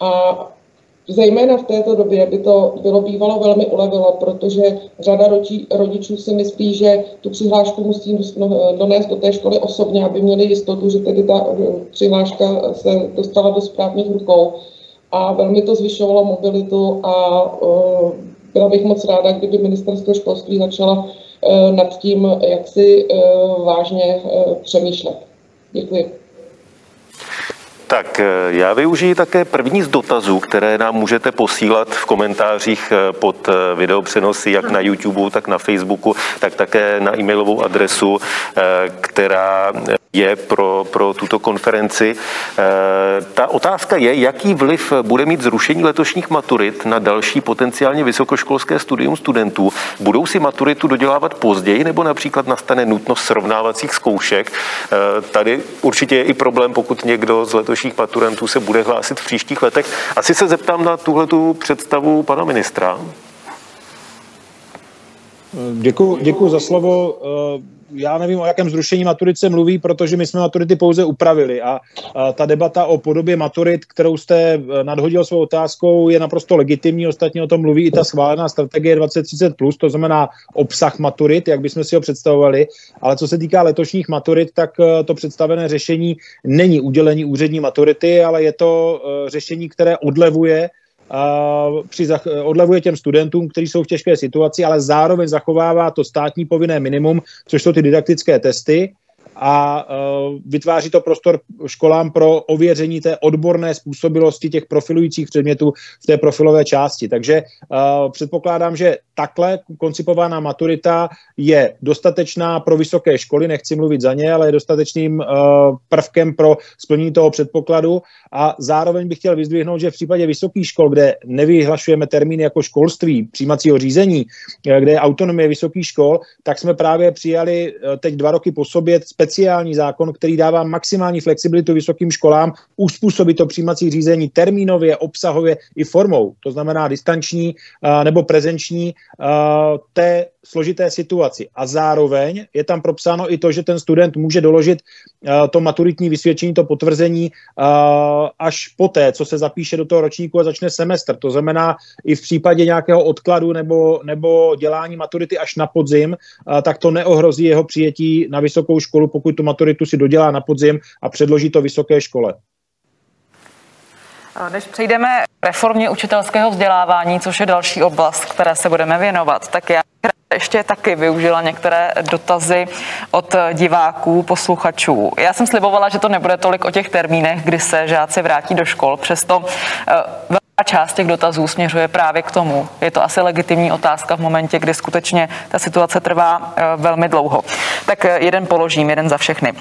A Zejména v této době by to bylo bývalo velmi ulevilo, protože řada rodičů si myslí, že tu přihlášku musí no, donést do té školy osobně, aby měli jistotu, že tedy ta eh, přihláška se dostala do správných rukou. A velmi to zvyšovalo mobilitu a uh, byla bych moc ráda, kdyby ministerstvo školství začala uh, nad tím, jak si vážně přemýšlet. Děkuji. Tak eh, já využiji také první z dotazů, které nám můžete posílat v komentářích eh, pod eh, videopřenosy, jak na YouTube, tak na Facebooku, tak také na e-mailovou adresu, která je pro, pro tuto konferenci. Ta otázka je, jaký vliv bude mít zrušení letošních maturit na další potenciálně vysokoškolské studium studentů. Budou si maturitu dodělávat později, nebo například nastane nutnost srovnávacích zkoušek? Tady určitě je i problém, pokud někdo z letošních maturantů se bude hlásit v příštích letech. Asi se zeptám na tuhletu představu pana ministra. Děkuji, děkuji za slovo. Eh, já nevím, o jakém zrušení maturit se mluví, protože my jsme maturity pouze upravili a, a ta debata o podobě maturit, kterou jste eh, nadhodil svou otázkou, je naprosto legitimní. Ostatně o tom mluví i ta schválená strategie 2030+, plus, to znamená obsah maturit, jak bychom si ho představovali. Ale co se týká letošních maturit, tak eh, to představené řešení není udělení úřední maturity, ale je to řešení, které odlevuje při odlevuje těm studentům, kteří jsou v těžké situaci, ale zároveň zachovává to státní povinné minimum, což jsou ty didaktické testy a uh, vytváří to prostor školám pro ověření té odborné způsobilosti těch profilujících předmětů v té profilové části. Takže uh, předpokládám, že takhle koncipovaná maturita je dostatečná pro vysoké školy, nechci mluvit za ně, ale je dostatečným uh, prvkem pro splnění toho předpokladu a zároveň bych chtěl vyzdvihnout, že v případě vysokých škol, kde nevyhlašujeme termíny jako školství, přijímacího řízení, kde je autonomie vysokých škol, tak jsme právě přijali teď dva roky po sobě zákon, který dává maximální flexibilitu vysokým školám, uspůsobit to přijímací řízení termínově, obsahově i formou, to znamená distanční uh, nebo prezenční uh, té složité situaci. A zároveň je tam propsáno i to, že ten student může doložit uh, to maturitní vysvědčení, to potvrzení uh, až poté, co se zapíše do toho ročníku a začne semestr. To znamená i v případě nějakého odkladu nebo, nebo dělání maturity až na podzim, uh, tak to neohrozí jeho přijetí na vysokou školu, pokud tu maturitu si dodělá na podzim a předloží to vysoké škole. Než přejdeme k reformě učitelského vzdělávání, což je další oblast, které se budeme věnovat, tak já ještě taky využila některé dotazy od diváků, posluchačů. Já jsem slibovala, že to nebude tolik o těch termínech, kdy se žáci vrátí do škol, přesto eh, velká část těch dotazů směřuje právě k tomu. Je to asi legitimní otázka v momentě, kdy skutečně ta situace trvá eh, velmi dlouho. Tak eh, jeden položím, jeden za všechny.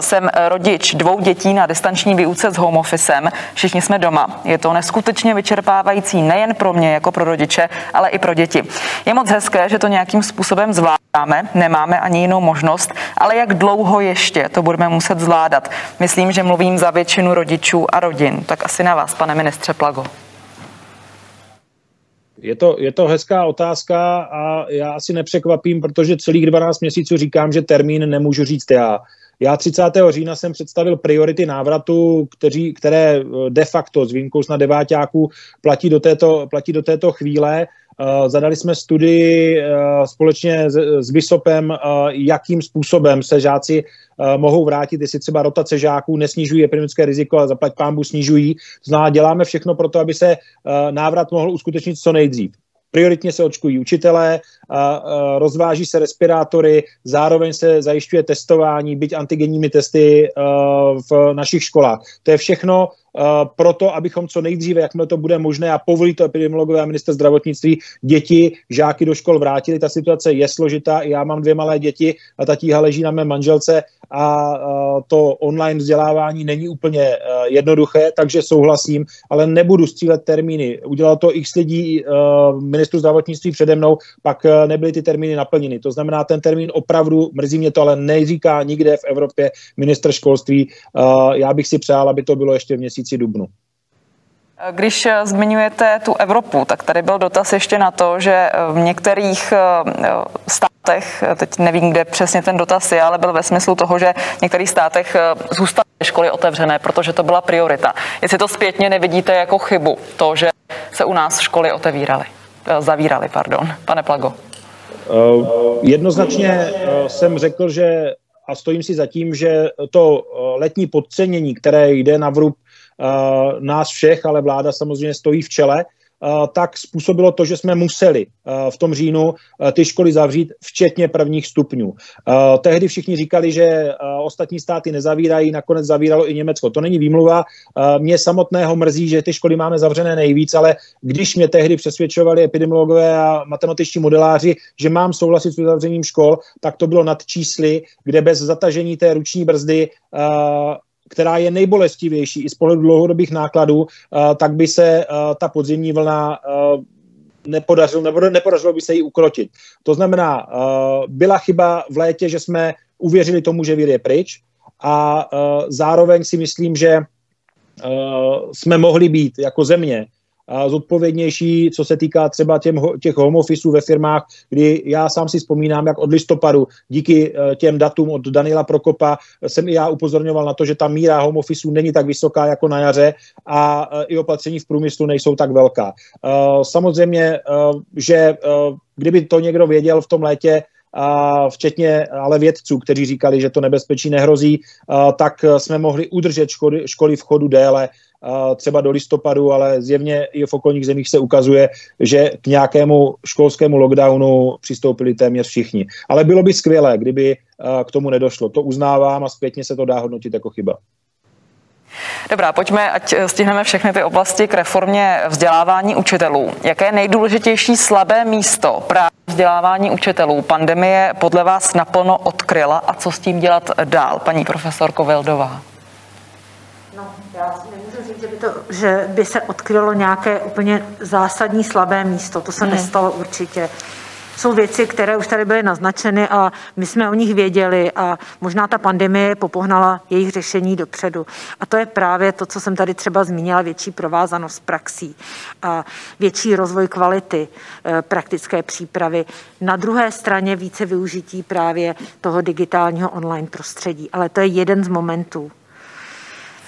Jsem rodič dvou dětí na distanční výuce s home officem. Všichni jsme doma. Je to neskutečně vyčerpávající nejen pro mě jako pro rodiče, ale i pro děti. Je moc hezké, že to nějakým způsobem zvládáme, nemáme ani jinou možnost, ale jak dlouho ještě to budeme muset zvládat? Myslím, že mluvím za většinu rodičů a rodin. Tak asi na vás, pane ministře Plago. Je to, je to hezká otázka a já asi nepřekvapím, protože celých 12 měsíců říkám, že termín nemůžu říct já. Já 30. října jsem představil priority návratu, kteří, které eh, de facto s výjimkou na deváťáků platí do této, platí do této chvíle. Uh, zadali jsme studii uh, společně s, Vysopem, jakým způsobem se žáci mohou vrátit, jestli třeba rotace žáků nesnižují epidemické riziko, ale zaplať pámbu snižují. Znamená, děláme všechno pro to, aby se návrat mohl uskutečnit co nejdřív. Prioritně se očkují učitelé, a, a rozváží se respirátory, zároveň se zajišťuje testování, byť antigenními testy a, v našich školách. To je všechno proto, abychom co nejdříve, jakmile to bude možné a povolí to epidemiologové a minister zdravotnictví, děti, žáky do škol vrátili. Ta situace je složitá. Já mám dvě malé děti a ta tíha leží na mé manželce a to online vzdělávání není úplně jednoduché, takže souhlasím, ale nebudu střílet termíny. Udělal to x lidí ministru zdravotnictví přede mnou, pak nebyly ty termíny naplněny. To znamená, ten termín opravdu, mrzí mě to, ale neříká nikde v Evropě minister školství. Já bych si přál, aby to bylo ještě v měsíci dubnu. Když zmiňujete tu Evropu, tak tady byl dotaz ještě na to, že v některých státech, teď nevím, kde přesně ten dotaz je, ale byl ve smyslu toho, že v některých státech zůstaly školy otevřené, protože to byla priorita. Jestli to zpětně nevidíte jako chybu, to, že se u nás školy otevíraly, zavíraly, pardon. Pane Plago. Jednoznačně jsem řekl, že a stojím si za tím, že to letní podcenění, které jde na vrub nás všech, ale vláda samozřejmě stojí v čele, tak způsobilo to, že jsme museli v tom říjnu ty školy zavřít, včetně prvních stupňů. Tehdy všichni říkali, že ostatní státy nezavírají, nakonec zavíralo i Německo. To není výmluva. Mě samotného mrzí, že ty školy máme zavřené nejvíc, ale když mě tehdy přesvědčovali epidemiologové a matematičtí modeláři, že mám souhlasit s uzavřením škol, tak to bylo nad čísly, kde bez zatažení té ruční brzdy která je nejbolestivější i z pohledu dlouhodobých nákladů, tak by se ta podzimní vlna nepodařilo, nebo nepodařilo by se ji ukrotit. To znamená, byla chyba v létě, že jsme uvěřili tomu, že vír je pryč a zároveň si myslím, že jsme mohli být jako země zodpovědnější, co se týká třeba těm, těch home officeů ve firmách, kdy já sám si vzpomínám, jak od listopadu díky eh, těm datům od Daniela Prokopa jsem i já upozorňoval na to, že ta míra home officeů není tak vysoká jako na jaře a eh, i opatření v průmyslu nejsou tak velká. Eh, samozřejmě, že kdyby to někdo věděl v tom létě, a včetně ale vědců, kteří říkali, že to nebezpečí nehrozí, tak jsme mohli udržet školy, školy v chodu déle třeba do listopadu, ale zjevně i v okolních zemích se ukazuje, že k nějakému školskému lockdownu přistoupili téměř všichni. Ale bylo by skvělé, kdyby k tomu nedošlo. To uznávám a zpětně se to dá hodnotit jako chyba. Dobrá, pojďme, ať stihneme všechny ty oblasti k reformě vzdělávání učitelů. Jaké je nejdůležitější slabé místo právě vzdělávání učitelů pandemie podle vás naplno odkryla a co s tím dělat dál, paní profesorko Vildová? No, já nemůžu říct, že by, to, že by se odkrylo nějaké úplně zásadní slabé místo. To se hmm. nestalo určitě jsou věci, které už tady byly naznačeny a my jsme o nich věděli a možná ta pandemie popohnala jejich řešení dopředu. A to je právě to, co jsem tady třeba zmínila, větší provázanost s praxí a větší rozvoj kvality eh, praktické přípravy. Na druhé straně více využití právě toho digitálního online prostředí. Ale to je jeden z momentů.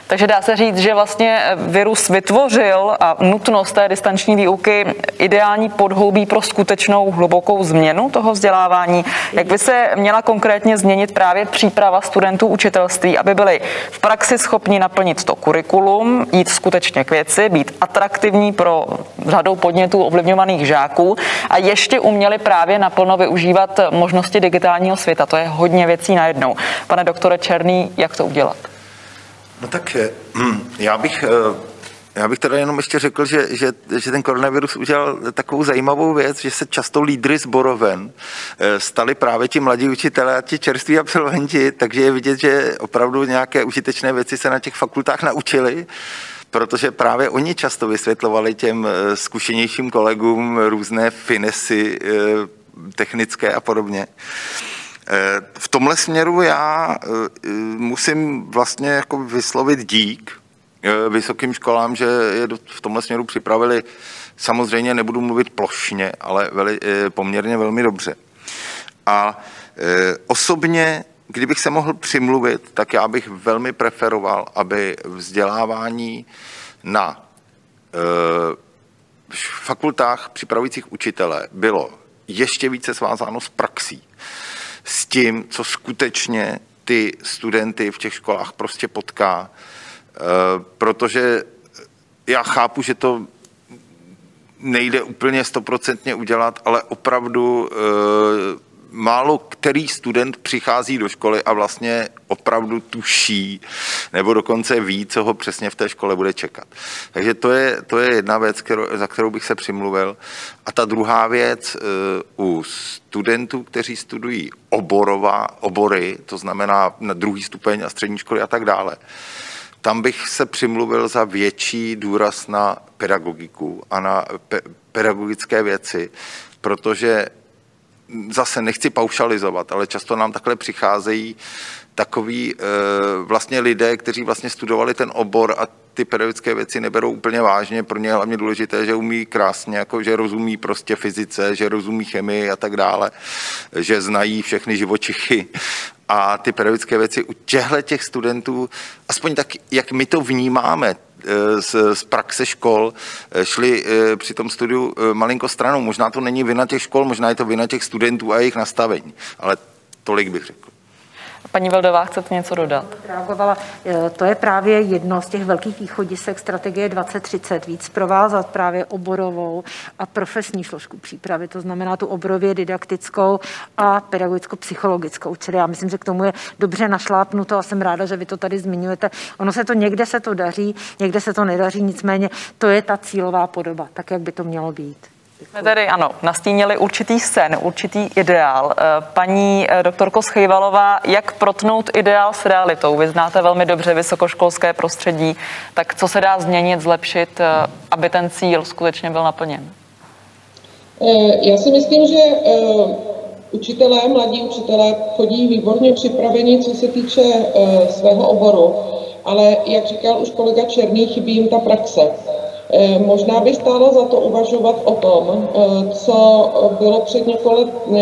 Takže dá se říct, že vlastně virus vytvořil a nutnost té distanční výuky ideální podhoubí pro skutečnou hlubokou změnu toho vzdělávání. Jak by se měla konkrétně změnit právě příprava studentů učitelství, aby byli v praxi schopni naplnit to kurikulum, jít skutečně k věci, být atraktivní pro řadou podnětů ovlivňovaných žáků a ještě uměli právě naplno využívat možnosti digitálního světa. To je hodně věcí najednou. Pane doktore Černý, jak to udělat? No tak eh, já bych, eh, já bych teda jenom ještě řekl, že, že, že ten koronavirus udělal takovou zajímavou věc, že se často lídry zboroven eh, stali právě ti mladí učitelé a ti čerství absolventi, takže je vidět, že opravdu nějaké užitečné věci se na těch fakultách naučili protože právě oni často vysvětlovali těm zkušenějším kolegům různé finesy technické a podobně. V tomhle směru já eh, musím vlastně jako vyslovit dík eh, vysokým školám, že je v tomhle směru připravili, samozřejmě nebudu mluvit plošně, ale veli, eh, poměrně velmi dobře. A osobně, kdybych se mohl přimluvit, tak já bych velmi preferoval, aby vzdělávání na fakultách připravujících učitele bylo ještě více svázáno s praxí s tím, co skutečně ty studenty v těch školách prostě potká. Eh, protože já chápu, že to nejde úplně stoprocentně udělat, ale opravdu eh, málo který student přichází do školy a vlastně opravdu tuší nebo dokonce ví, co ho přesně v té škole bude čekat. Takže to je, to je jedna věc, kterou, za kterou bych se přimluvil. A ta druhá věc uh, u studentů, kteří studují oborová, obory, to znamená na druhý stupeň a střední školy a tak dále, tam bych se přimluvil za větší důraz na pedagogiku a na pe- pedagogické věci, protože zase nechci paušalizovat, ale často nám takhle přicházejí takový e, vlastně lidé, kteří vlastně studovali ten obor a ty pedagogické věci neberou úplně vážně. Pro ně je hlavně důležité, že umí krásně, jako že rozumí prostě fyzice, že rozumí chemii a tak dále, že znají všechny živočichy. A ty pedagogické věci u těchto těch studentů, aspoň tak, jak my to vnímáme, Eh, z, z praxe škol eh, šli eh, při tom studiu malinko stranou. Možná to není vina těch škol, možná je to vina těch studentů a jejich nastavení, ale tolik bych řekl. Paní Veldová, chcete něco dodat? Reagovala. To je právě jedno z těch velkých východisek strategie 2030, víc provázat právě oborovou a profesní složku přípravy, to znamená tu oborově didaktickou a pedagogicko-psychologickou. Čili já myslím, že k tomu je dobře našlápnuto a jsem ráda, že vy to tady zmiňujete. Ono se to někde se to daří, někde se to nedaří, nicméně to je ta cílová podoba, tak jak by to mělo být. Jsme tedy, ano, nastínili určitý sen, určitý ideál. Eh, paní eh, doktorko Schejvalová, jak protnout ideál s realitou? Vy znáte velmi dobře vysokoškolské prostředí, tak co se dá změnit, zlepšit, eh, aby ten cíl skutečně byl naplněn? Já si myslím, že učitelé, mladí učitelé chodí výborně připraveni, co se týče svého oboru, ale jak říkal už kolega Černý, chybí jim ta praxe. Eh, možná by stálo za to uvažovat o tom, eh, co bylo před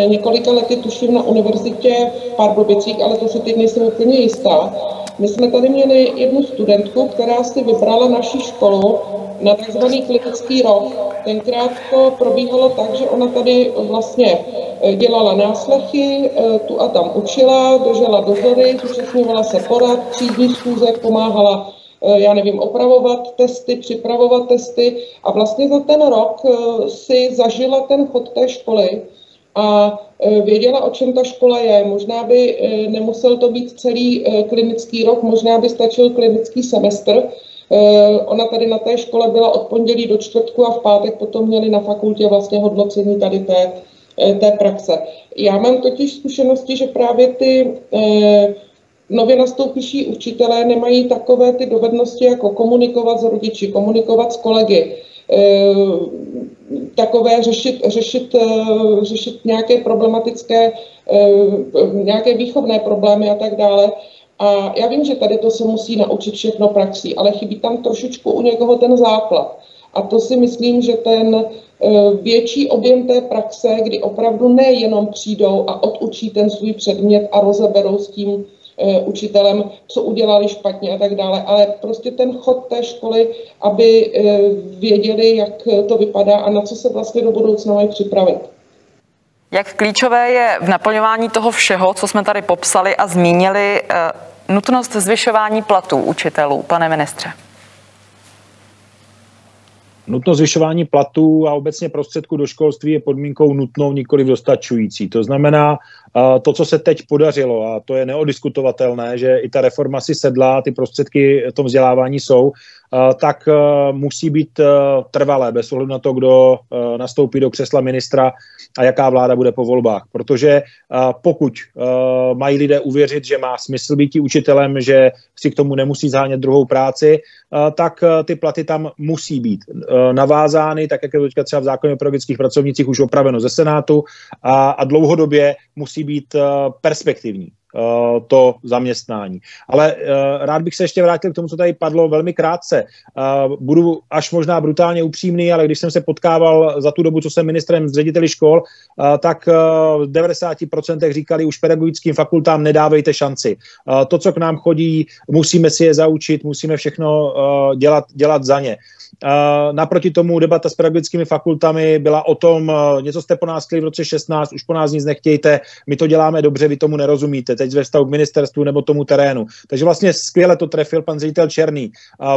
několika lety, tuším, na univerzitě v Pardubicích, ale to si teď nejsem úplně jistá. My jsme tady měli jednu studentku, která si vybrala naši školu na tzv. klinický rok. Tenkrát to probíhalo tak, že ona tady vlastně eh, dělala náslechy, tu a tam učila, držela dozory, zúčastňovala se porad, třídní schůzek, pomáhala Eh, já nevím, opravovat testy, připravovat testy a vlastně za ten rok eh, si zažila ten chod té školy a eh, věděla, o čem ta škola je. Možná by nemusel to být celý klinický rok, možná by stačil klinický semestr. Ona tady na té škole byla od pondělí do čtvrtku a v pátek potom měli na fakultě vlastně hodnocení tady té, té praxe. Já mám totiž zkušenosti, že právě ty nově nastoupíší učitelé nemají takové ty dovednosti, jako komunikovat s rodiči, komunikovat s kolegy, eh, takové řešit, řešit, eh, řešit nějaké problematické, eh, nějaké výchovné problémy a tak dále. A já vím, že tady to se musí naučit všechno praxí, ale chybí tam trošičku u někoho ten základ. A to si myslím, že ten větší objem té praxe, kdy opravdu nejenom přijdou a odučí ten svůj předmět a rozeberou s tím učitelem, co udělali špatně a tak dále, ale prostě ten chod té školy, aby eh, věděli, jak to vypadá a na co se vlastně do budoucna mají připravit. Jak klíčové je v naplňování toho všeho, co jsme tady popsali a zmínili, eh, nutnost zvyšování platů učitelů, pane ministře? Nutnost zvyšování platů a obecně prostředků do školství je podmínkou nutnou, nikoli dostačující. To znamená, to, co se teď podařilo, a to je neodiskutovatelné, že i ta reforma si sedla, ty prostředky v tom vzdělávání jsou, tak musí být trvalé, bez ohledu na to, kdo nastoupí do křesla ministra a jaká vláda bude po volbách. Protože pokud mají lidé uvěřit, že má smysl být učitelem, že si k tomu nemusí zhánět druhou práci, tak ty platy tam musí být navázány, tak jak je to teďka třeba v zákoně o pedagogických pracovnicích už opraveno ze Senátu a, a dlouhodobě musí být perspektivní. Eh, to zaměstnání. Ale eh, rád bych se ještě vrátil k tomu, co tady padlo velmi krátce. Eh, budu až možná brutálně upřímný, ale když jsem se potkával za tu dobu, co jsem ministrem z řediteli škol, tak v 90% říkali už pedagogickým fakultám nedávejte šanci. To, co k nám chodí, musíme si je zaučit, musíme všechno dělat, dělat za ně. Naproti tomu debata s pedagogickými fakultami byla o tom, něco jste po nás chtěli v roce 16, už po nás nic nechtějte, my to děláme dobře, vy tomu nerozumíte teď ve vztahu k ministerstvu nebo tomu terénu. Takže vlastně skvěle to trefil pan ředitel Černý.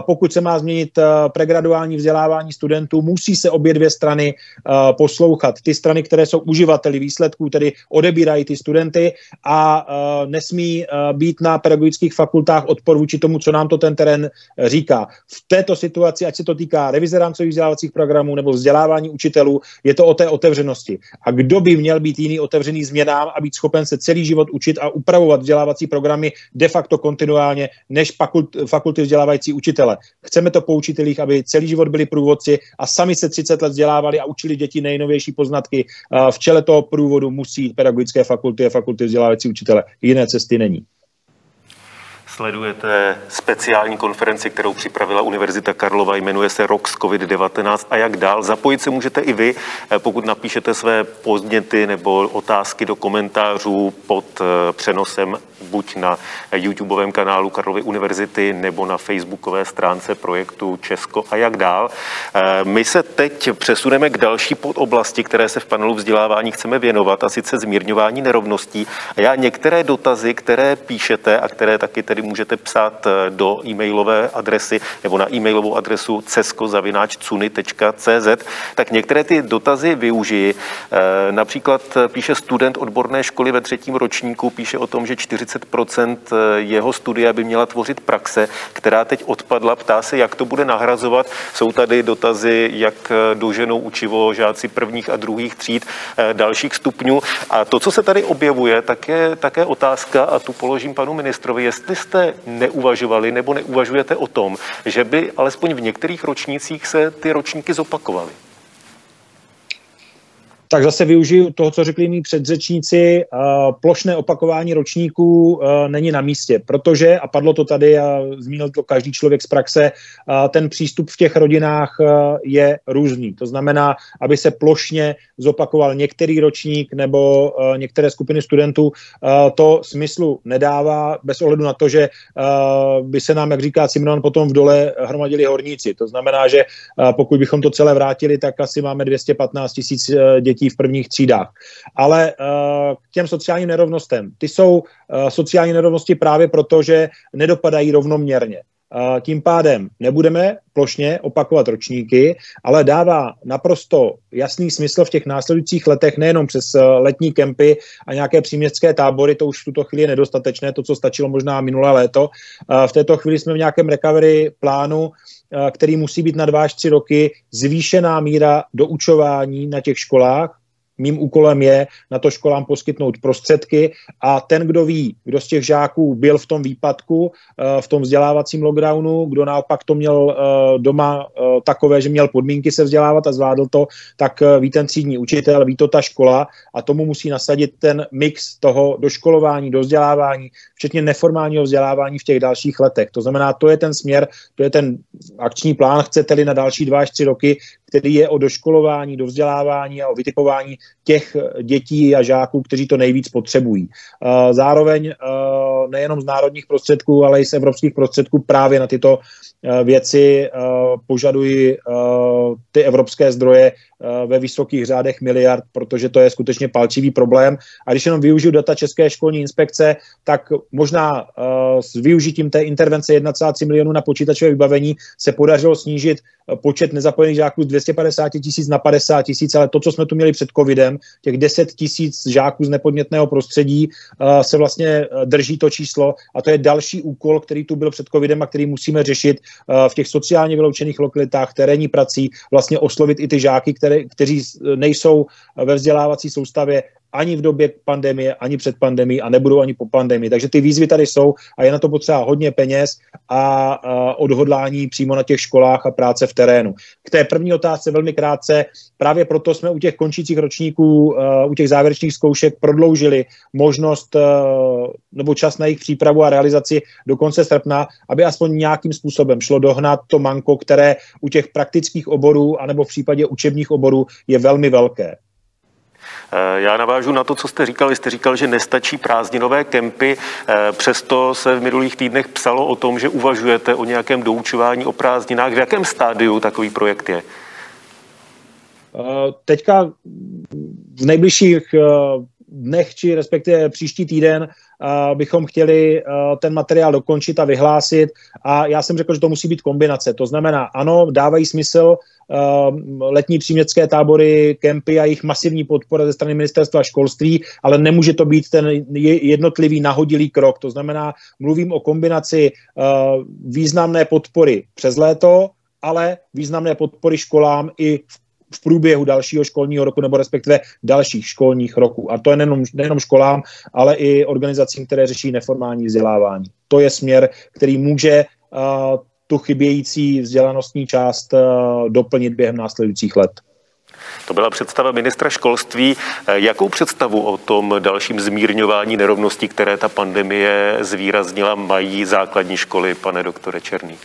Pokud se má změnit eh, pregraduální vzdělávání studentů, musí se obě dvě strany eh, poslouchat. Ty strany, které jsou uživateli výsledků, tedy odebírají ty studenty a nesmí být na pedagogických fakultách odpor vůči tomu, co nám to ten terén říká. V této situaci, ať se to týká revize rámcových vzdělávacích programů nebo vzdělávání učitelů, je to o té otevřenosti. A kdo by měl být jiný otevřený změnám a být schopen se celý život učit a upravovat vzdělávací programy de facto kontinuálně než fakult, fakulty vzdělávající učitele. Chceme to po učitelích, aby celý život byli průvodci a sami se 30 let vzdělávali a učili děti nejnovější poznatky. V čele toho průvodu musí pedagogické fakulty a fakulty vzdělávající učitele. Jiné cesty není. Sledujete speciální konferenci, kterou připravila Univerzita Karlova, jmenuje se ROX COVID-19 a jak dál. Zapojit se můžete i vy, eh, pokud napíšete své podněty nebo otázky do komentářů pod eh, přenosem buď na YouTubeovém kanálu Karlovy univerzity nebo na facebookové stránce projektu Česko a jak dál. Eh, my se teď přesuneme k další podoblasti, které se v panelu vzdělávání chceme věnovat, a sice zmírňování nerovností. A já některé dotazy, které píšete a které taky tedy můžete psát eh, do e-mailové adresy nebo na e-mailovou adresu cesko.cuni.cz, tak některé ty dotazy využiji. Eh, například píše student odborné školy ve třetím ročníku, píše o tom, že 40 40 eh, jeho studia by měla tvořit praxe, která teď odpadla. Ptá se, jak to bude nahrazovat. Jsou tady dotazy, jak eh, doženou učivo žáci prvních a druhých tříd eh, dalších stupňů. A to, co se tady objevuje, tak je také otázka, a tu položím panu ministrovi, jestli jste neuvažovali nebo neuvažujete o tom, že by alespoň v některých ročnících se ty ročníky zopakovaly tak zase využiju toho, co řekli mý předřečníci, plošné opakování ročníků není na místě, protože, a padlo to tady a zmínil to každý člověk z praxe, ten přístup v těch rodinách je různý. To znamená, aby se plošně zopakoval některý ročník nebo některé skupiny studentů, to smyslu nedává, bez ohledu na to, že by se nám, jak říká Simon, potom v dole hromadili horníci. To znamená, že pokud bychom to celé vrátili, tak asi máme 215 tisíc dětí dětí v prvních třídách. Ale uh, k těm sociálním nerovnostem. Ty jsou uh, sociální nerovnosti právě proto, že nedopadají rovnoměrně. Tím pádem nebudeme plošně opakovat ročníky, ale dává naprosto jasný smysl v těch následujících letech nejenom přes letní kempy a nějaké příměstské tábory, to už v tuto chvíli je nedostatečné, to, co stačilo možná minulé léto. V této chvíli jsme v nějakém recovery plánu, Eh, který musí být na dva až tři roky, zvýšená míra doučování na těch školách, Mým úkolem je na to školám poskytnout prostředky a ten, kdo ví, kdo z těch žáků byl v tom výpadku, eh, v tom vzdělávacím lockdownu, kdo naopak to měl eh, doma eh, takové, že měl podmínky se vzdělávat a zvládl to, tak ví ten třídní učitel, ví to ta škola a tomu musí nasadit ten mix toho doškolování, dozdělávání, včetně neformálního vzdělávání v těch dalších letech. To znamená, to je ten směr, to je ten akční plán, chcete-li na další dva až tři roky, který je o doškolování, do vzdělávání a o vytipování těch dětí a žáků, kteří to nejvíc potřebují. Eh, zároveň eh, nejenom z národních prostředků, ale i z evropských prostředků právě na tyto eh, věci požadují ty evropské zdroje ve vysokých řádech miliard, protože to je skutečně palčivý problém. A když jenom využiju data České školní inspekce, tak možná s využitím té intervence 1,3 milionů na počítačové vybavení se podařilo snížit počet nezapojených žáků z 250 tisíc na 50 tisíc, ale to, co jsme tu měli před covidem, těch 10 tisíc žáků z nepodnětného prostředí se vlastně drží to číslo a to je další úkol, který tu byl před covidem a který musíme řešit v těch sociálně vyloučených lokalitách, terénní prací, vlastně oslovit i ty žáky, které, kteří nejsou ve vzdělávací soustavě ani v době pandemie, ani před pandemí a nebudou ani po pandemii. Takže ty výzvy tady jsou a je na to potřeba hodně peněz a, a odhodlání přímo na těch školách a práce v terénu. K té první otázce velmi krátce. Právě proto jsme u těch končících ročníků, uh, u těch závěrečných zkoušek prodloužili možnost uh, nebo čas na jejich přípravu a realizaci do konce srpna, aby aspoň nějakým způsobem šlo dohnat to manko, které u těch praktických oborů anebo v případě učebních oborů je velmi velké. Eh, já navážu na to, co jste říkal. Vy jste říkal, že nestačí prázdninové kempy, eh, přesto se v minulých týdnech psalo o tom, že uvažujete o nějakém doučování o prázdninách. V jakém stádiu takový projekt je? Eh, teďka v nejbližších dnech, či respektive příští týden, bychom chtěli ten materiál dokončit a vyhlásit. A já jsem řekl, že to musí být kombinace. To znamená, ano, dávají smysl letní příměstské tábory, kempy a jejich masivní podpora ze strany ministerstva školství, ale nemůže to být ten jednotlivý nahodilý krok. To znamená, mluvím o kombinaci významné podpory přes léto, ale významné podpory školám i v v průběhu dalšího školního roku nebo respektive dalších školních roků. A to je nejenom, nejenom školám, ale i organizacím, které řeší neformální vzdělávání. To je směr, který může uh, tu chybějící vzdělanostní část uh, doplnit během následujících let. To byla představa ministra školství. Jakou představu o tom dalším zmírňování nerovností, které ta pandemie zvýraznila, mají základní školy, pane doktore Černý?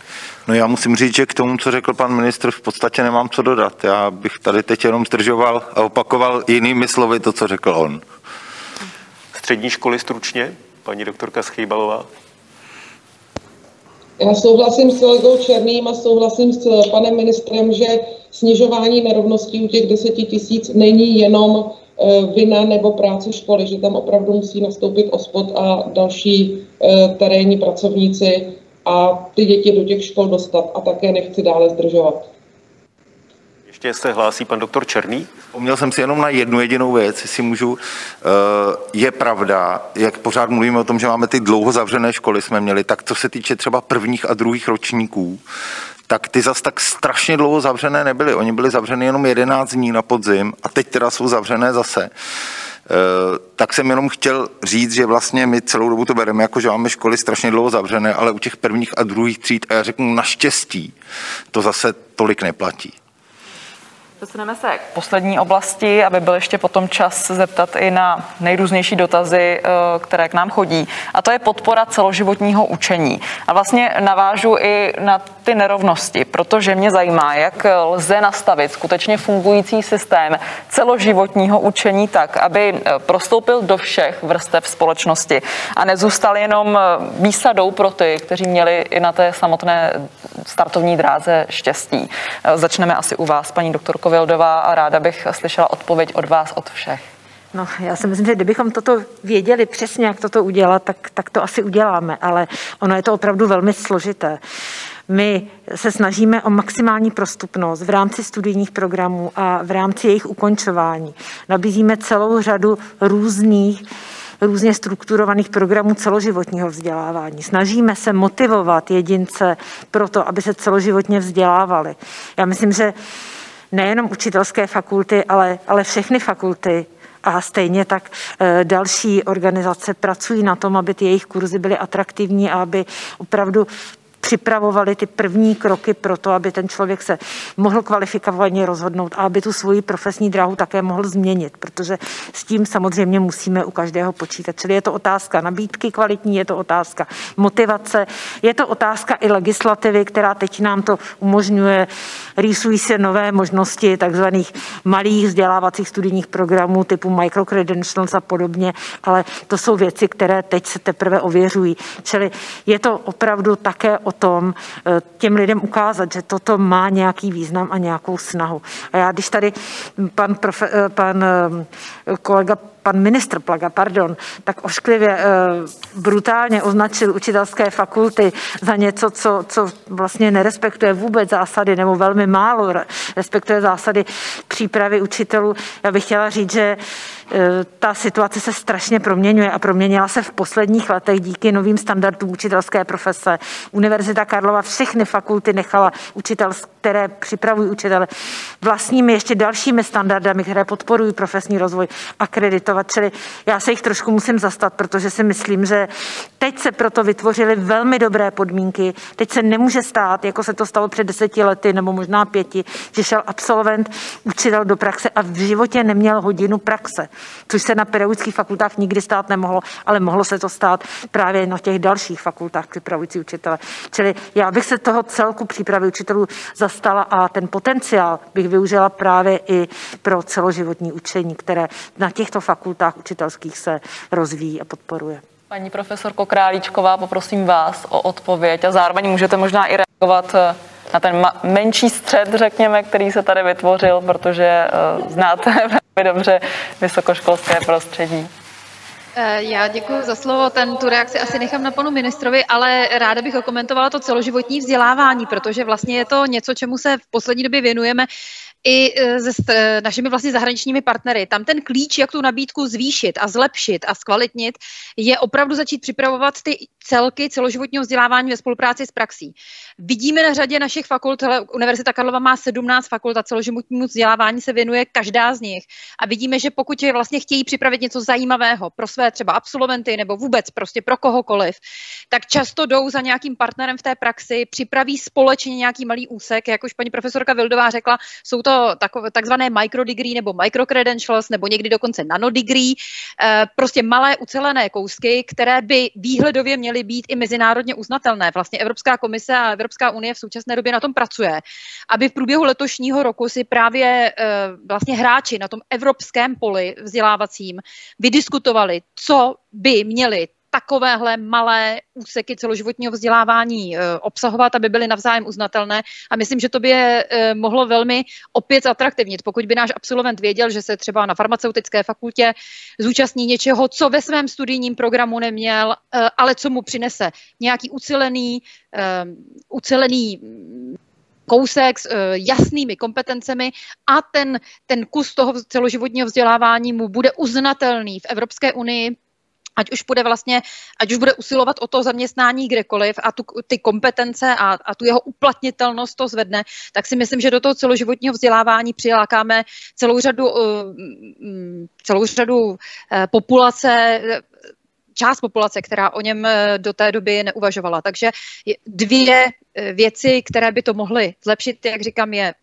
No já musím říct, že k tomu, co řekl pan ministr, v podstatě nemám co dodat. Já bych tady teď jenom zdržoval a opakoval jinými slovy to, co řekl on. Střední školy stručně, paní doktorka Schýbalová? Já souhlasím s kolegou Černým a souhlasím s panem ministrem, že snižování nerovností u těch deseti tisíc není jenom eh, vina nebo práce školy, že tam opravdu musí nastoupit ospod a další eh, terénní pracovníci a ty děti do těch škol dostat a také nechci dále zdržovat. Ještě se hlásí pan doktor Černý. Vzpomněl jsem si jenom na jednu jedinou věc, jestli můžu. Eh, je pravda, jak pořád mluvíme o tom, že máme ty dlouho zavřené školy, jsme měli, tak co se týče třeba prvních a druhých ročníků, tak ty zas tak strašně dlouho zavřené nebyly. Oni byli zavřeny jenom 11 dní na podzim a teď teda jsou zavřené zase. Eh, tak jsem jenom chtěl říct, že vlastně my celou dobu to bereme jako, že máme školy strašně dlouho zavřené, ale u těch prvních a druhých tříd, a já řeknu naštěstí, to zase tolik neplatí. Přesuneme se k poslední oblasti, aby byl ještě potom čas zeptat i na nejrůznější dotazy, eh, které k nám chodí. A to je podpora celoživotního učení. A vlastně navážu i na ty nerovnosti, protože mě zajímá, jak lze nastavit skutečně fungující systém celoživotního učení tak, aby eh, prostoupil do všech vrstev společnosti a nezůstal jenom eh, výsadou pro ty, kteří měli i na té samotné startovní dráze štěstí. Začneme asi u vás, paní doktorko Vildová, a ráda bych slyšela odpověď od vás, od všech. No, já si myslím, že kdybychom toto věděli přesně, jak toto udělat, tak, tak to asi uděláme, ale ono je to opravdu velmi složité. My se snažíme o maximální prostupnost v rámci studijních programů a v rámci jejich ukončování. Nabízíme celou řadu různých různě strukturovaných programů celoživotního vzdělávání. Snažíme se motivovat jedince pro to, aby se celoživotně vzdělávali. Já myslím, že nejenom učitelské fakulty, ale, ale všechny fakulty. A stejně tak eh, další organizace pracují na tom, aby ty jejich kurzy byly atraktivní a aby opravdu připravovali ty první kroky pro to, aby ten člověk se mohl kvalifikovaně rozhodnout a aby tu svoji profesní dráhu také mohl změnit, protože s tím samozřejmě musíme u každého počítat. Čili je to otázka nabídky kvalitní, je to otázka motivace, je to otázka i legislativy, která teď nám to umožňuje. Rýsují se nové možnosti takzvaných malých vzdělávacích studijních programů typu microcredentials a podobně, ale to jsou věci, které teď se teprve ověřují. Čili je to opravdu také o tom eh, těm lidem ukázat, že toto má nějaký význam a nějakou snahu. A já, když tady pan, profe, eh, pan eh, kolega pan ministr Plaga, pardon, tak ošklivě, brutálně označil učitelské fakulty za něco, co, co vlastně nerespektuje vůbec zásady, nebo velmi málo respektuje zásady přípravy učitelů. Já bych chtěla říct, že Eh, ta situace se strašně proměňuje a proměnila se v posledních letech díky novým standardům učitelské profese. Univerzita Karlova všechny fakulty nechala učitel, které připravují učitele vlastními ještě dalšími standardami, které podporují profesní rozvoj, akreditovat. Čili já se jich trošku musím zastat, protože si myslím, že teď se proto vytvořily velmi dobré podmínky. Teď se nemůže stát, jako se to stalo před deseti lety nebo možná pěti, že šel absolvent, učitel do praxe a v životě neměl hodinu praxe což se na pedagogických fakultách nikdy stát nemohlo, ale mohlo se to stát právě na těch dalších fakultách připravující učitele. Čili já bych se toho celku přípravy učitelů zastala a ten potenciál bych využila právě i pro celoživotní učení, které na těchto fakultách učitelských se rozvíjí a podporuje. Paní profesorko Králíčková, poprosím vás o odpověď a zároveň můžete možná i reagovat eh, na ten menší střed, řekněme, který se tady vytvořil, protože uh, znáte velmi dobře vysokoškolské prostředí. Eh, já děkuji za slovo. Ten, tu reakci asi nechám na panu ministrovi, ale ráda bych okomentovala to celoživotní vzdělávání, protože vlastně je to něco, čemu se v poslední době věnujeme i se e, našimi vlastně zahraničními partnery. Tam ten klíč, jak tu nabídku zvýšit a zlepšit a zkvalitnit, je opravdu začít připravovat ty celky celoživotního vzdělávání ve spolupráci s praxí. Vidíme na řadě našich fakult, hele, Univerzita Karlova má 17 fakult a celoživotnímu vzdělávání se věnuje každá z nich. A vidíme, že pokud je vlastně chtějí připravit něco zajímavého pro své třeba absolventy nebo vůbec prostě pro kohokoliv, tak často jdou za nějakým partnerem v té praxi, připraví společně nějaký malý úsek, jak už paní profesorka Vildová řekla, jsou to to takové, takzvané microdegree nebo microcredentials nebo někdy dokonce nanodegree, eh, prostě malé ucelené kousky, které by výhledově měly být i mezinárodně uznatelné. Vlastně Evropská komise a Evropská unie v současné době na tom pracuje, aby v průběhu letošního roku si právě eh, vlastně hráči na tom evropském poli vzdělávacím vydiskutovali, co by měli takovéhle malé úseky celoživotního vzdělávání eh, obsahovat, aby byly navzájem uznatelné. A myslím, že to by je eh, mohlo velmi opět zatraktivnit. Pokud by náš absolvent věděl, že se třeba na farmaceutické fakultě zúčastní něčeho, co ve svém studijním programu neměl, eh, ale co mu přinese nějaký ucelený, ucelený kousek s jasnými kompetencemi a ten, ten kus toho celoživotního vzdělávání mu bude uznatelný v Evropské unii ať už bude vlastně, ať už bude usilovat o to zaměstnání kdekoliv a tu, ty kompetence a, a tu jeho uplatnitelnost to zvedne, tak si myslím, že do toho celoživotního vzdělávání přilákáme celou řadu, uh, celou řadu eh, populace, část populace, která o něm eh, do té doby neuvažovala. Takže dvě věci, které by to mohly zlepšit, jak říkám, je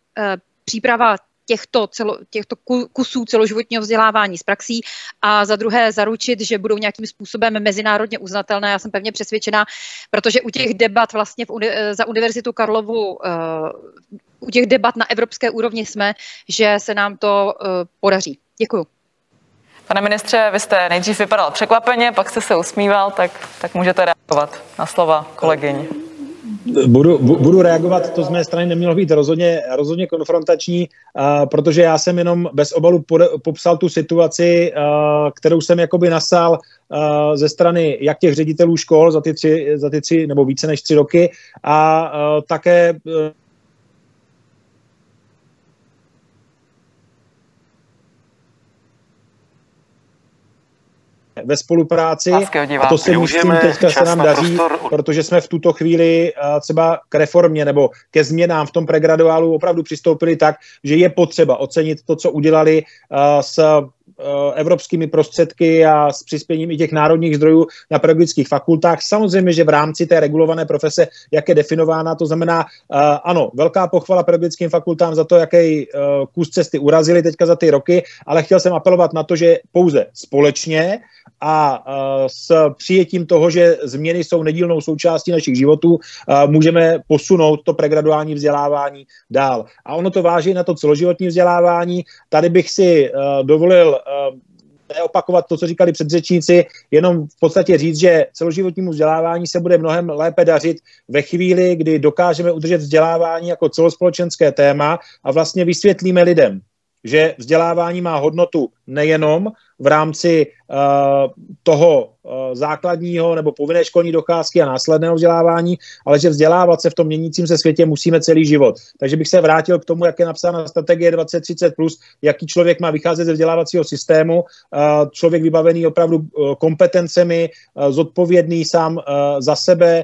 příprava těchto, celo, těchto kusů celoživotního vzdělávání z praxí a za druhé zaručit, že budou nějakým způsobem mezinárodně uznatelné. Já jsem pevně přesvědčená, protože u těch debat vlastně v, za Univerzitu Karlovu u těch debat na evropské úrovni jsme, že se nám to podaří. Děkuju. Pane ministře, vy jste nejdřív vypadal překvapeně, pak jste se usmíval, tak, tak můžete reagovat na slova kolegyň. Budu, budu reagovat, to z mé strany nemělo být rozhodně, rozhodně konfrontační, protože já jsem jenom bez obalu pod, popsal tu situaci, kterou jsem jakoby nasál ze strany jak těch ředitelů škol za ty tři, za ty tři nebo více než tři roky a také ve spolupráci. A to si myslím, teďka se nám daří, prostor. protože jsme v tuto chvíli třeba k reformě nebo ke změnám v tom pregraduálu opravdu přistoupili tak, že je potřeba ocenit to, co udělali s evropskými prostředky a s přispěním i těch národních zdrojů na pedagogických fakultách. Samozřejmě, že v rámci té regulované profese, jak je definována, to znamená, ano, velká pochvala pedagogickým fakultám za to, jaký kus cesty urazili teďka za ty roky, ale chtěl jsem apelovat na to, že pouze společně a s přijetím toho, že změny jsou nedílnou součástí našich životů, můžeme posunout to pregraduální vzdělávání dál. A ono to váží na to celoživotní vzdělávání. Tady bych si dovolil neopakovat to, co říkali předřečníci, jenom v podstatě říct, že celoživotnímu vzdělávání se bude mnohem lépe dařit ve chvíli, kdy dokážeme udržet vzdělávání jako celospolečenské téma a vlastně vysvětlíme lidem, že vzdělávání má hodnotu nejenom v rámci uh, toho uh, základního nebo povinné školní docházky a následného vzdělávání, ale že vzdělávat se v tom měnícím se světě musíme celý život. Takže bych se vrátil k tomu, jak je napsána strategie 2030+, plus, jaký člověk má vycházet ze vzdělávacího systému, uh, člověk vybavený opravdu kompetencemi, zodpovědný sám za sebe,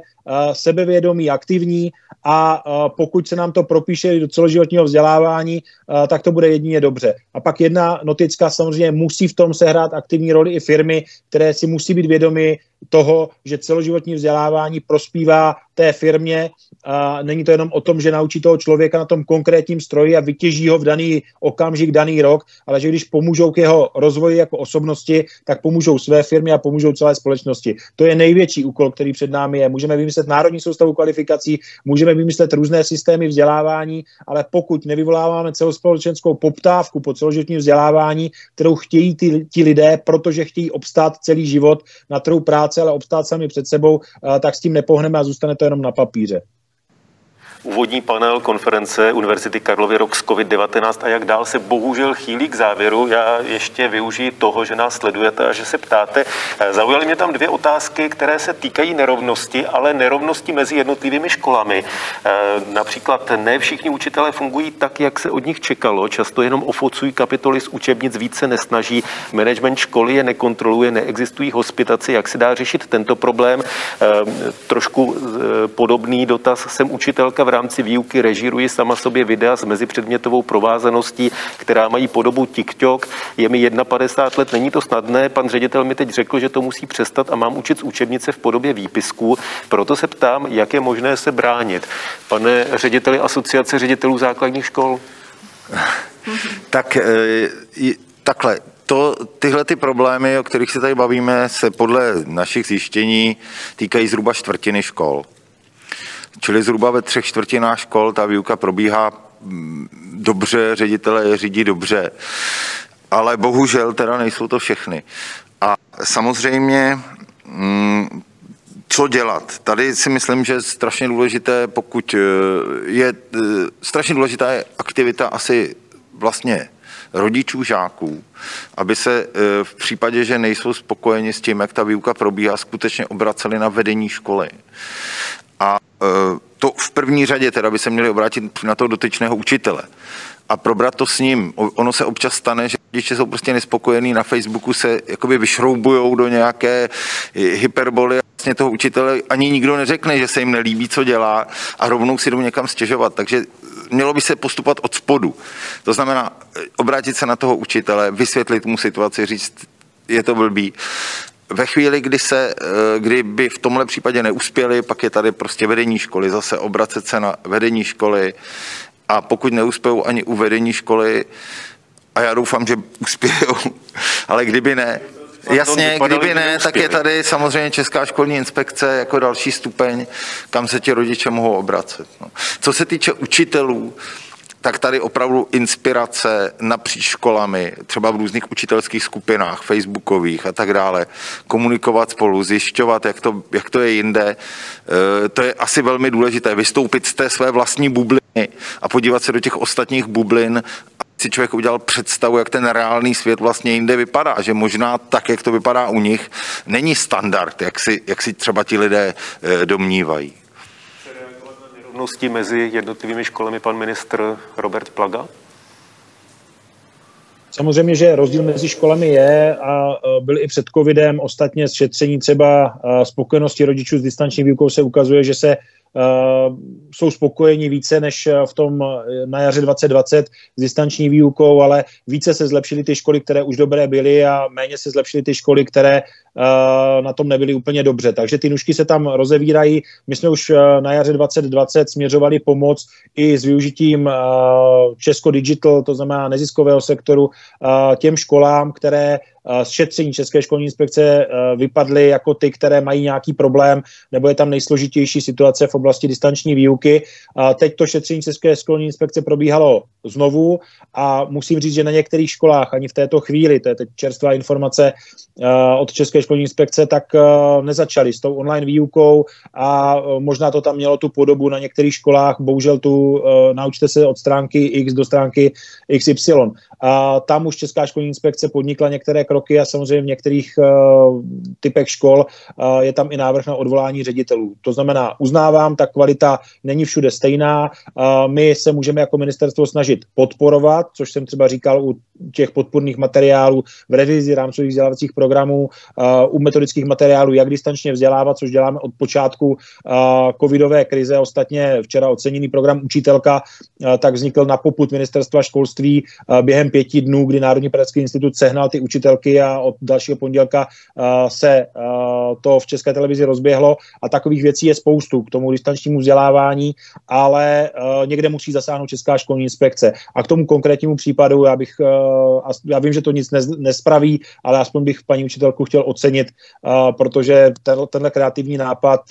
sebevědomý, aktivní a pokud se nám to propíše do celoživotního vzdělávání, tak to bude jedině dobře. A pak jedna notická samozřejmě musí v tom se sehrát aktivní roli i firmy, které si musí být vědomy toho, že celoživotní vzdělávání prospívá té firmě. A není to jenom o tom, že naučí toho člověka na tom konkrétním stroji a vytěží ho v daný okamžik, daný rok, ale že když pomůžou k jeho rozvoji jako osobnosti, tak pomůžou své firmě a pomůžou celé společnosti. To je největší úkol, který před námi je. Můžeme vymyslet národní soustavu kvalifikací, můžeme vymyslet různé systémy vzdělávání, ale pokud nevyvoláváme celospolečenskou poptávku po celoživotním vzdělávání, kterou chtějí ti lidé, protože chtějí obstát celý život na trhu práce, ale obstát sami před sebou, tak s tím nepohneme a zůstane to jenom na papíře úvodní panel konference Univerzity Karlovy rok z COVID-19 a jak dál se bohužel chýlí k závěru. Já ještě využiji toho, že nás sledujete a že se ptáte. Zaujaly mě tam dvě otázky, které se týkají nerovnosti, ale nerovnosti mezi jednotlivými školami. Eh, například ne všichni učitelé fungují tak, jak se od nich čekalo. Často jenom ofocují kapitoly z učebnic, více nesnaží. Management školy je nekontroluje, neexistují hospitaci. Jak se dá řešit tento problém? Eh, trošku eh, podobný dotaz. Jsem učitelka v rámci výuky režíruji sama sobě videa s mezipředmětovou provázaností, která mají podobu TikTok. Je mi 51 let, není to snadné. Pan ředitel mi teď řekl, že to musí přestat a mám učit z učebnice v podobě výpisků. Proto se ptám, jak je možné se bránit. Pane řediteli Asociace ředitelů základních škol. tak takhle, to, tyhle ty problémy, o kterých se tady bavíme, se podle našich zjištění týkají zhruba čtvrtiny škol. Čili zhruba ve třech čtvrtinách škol ta výuka probíhá mm, dobře, ředitele je řídí dobře, ale bohužel teda nejsou to všechny. A samozřejmě mm, co dělat? Tady si myslím, že strašně důležité, pokud eh, je eh, strašně důležitá je aktivita asi vlastně rodičů žáků, aby se eh, v případě, že nejsou spokojeni s tím, jak ta výuka probíhá, skutečně obraceli na vedení školy. A to v první řadě teda by se měli obrátit na toho dotyčného učitele a probrat to s ním. Ono se občas stane, že rodiče jsou prostě nespokojení, na Facebooku se jakoby vyšroubujou do nějaké hyperboly vlastně toho učitele ani nikdo neřekne, že se jim nelíbí, co dělá a rovnou si jdou někam stěžovat. Takže mělo by se postupovat od spodu. To znamená obrátit se na toho učitele, vysvětlit mu situaci, říct, je to blbý. Ve chvíli, kdy, se, eh, kdy by v tomhle případě neuspěli, pak je tady prostě vedení školy, zase obracet se na vedení školy, a pokud neuspějou ani u vedení školy, a já doufám, že uspějou, ale kdyby ne, Jasně, kdyby ne, tak je tady samozřejmě Česká školní inspekce jako další stupeň, kam se ti rodiče mohou obracet. No. Co se týče učitelů, tak tady opravdu inspirace napříč školami, třeba v různých učitelských skupinách, facebookových a tak dále, komunikovat spolu, zjišťovat, jak to, jak to je jinde. E, to je asi velmi důležité, vystoupit z té své vlastní bubliny a podívat se do těch ostatních bublin si člověk udělal představu, jak ten reálný svět vlastně jinde vypadá, že možná tak, jak to vypadá u nich, není standard, jak si, jak si třeba ti lidé e, domnívají nerovnosti mezi jednotlivými školami pan ministr Robert Plaga? Samozřejmě, že rozdíl mezi školami je a e, byl i před covidem. Ostatně z šetření třeba e, spokojenosti rodičů s distanční výukou se ukazuje, že se jsou spokojeni více než v tom na jaře 2020 s distanční výukou, ale více se zlepšily ty školy, které už dobré byly a méně se zlepšily ty školy, které na tom nebyly úplně dobře. Takže ty nůžky se tam rozevírají. My jsme už na jaře 2020 směřovali pomoc i s využitím Česko Digital, to znamená neziskového sektoru, těm školám, které z šetření České školní inspekce eh, vypadly jako ty, které mají nějaký problém, nebo je tam nejsložitější situace v oblasti distanční výuky. Teď to šetření České školní inspekce probíhalo znovu a musím říct, že na některých školách ani v této chvíli, to je teď čerstvá informace eh, od České školní inspekce, tak eh, nezačali s tou online výukou a možná to tam mělo tu podobu na některých školách, bohužel tu naučte se od stránky X do stránky XY. A tam už Česká školní inspekce podnikla některé kroky a samozřejmě v některých uh, typech škol uh, je tam i návrh na odvolání ředitelů. To znamená, uznávám, ta kvalita není všude stejná. Uh, my se můžeme jako ministerstvo snažit podporovat, což jsem třeba říkal u těch podporných materiálů v revizi rámcových vzdělávacích programů, u metodických materiálů, jak distančně vzdělávat, což děláme od počátku covidové krize. Ostatně včera oceněný program Učitelka tak vznikl na poput ministerstva školství během pěti dnů, kdy Národní pedagogický institut sehnal ty učitelky a od dalšího pondělka uh, se uh, to v české televizi rozběhlo a takových věcí je spoustu k tomu distančnímu vzdělávání, ale uh, někde musí zasáhnout Česká školní inspekce. A k tomu konkrétnímu případu já bych já vím, že to nic nespraví, ale aspoň bych paní učitelku chtěl ocenit, protože tenhle kreativní nápad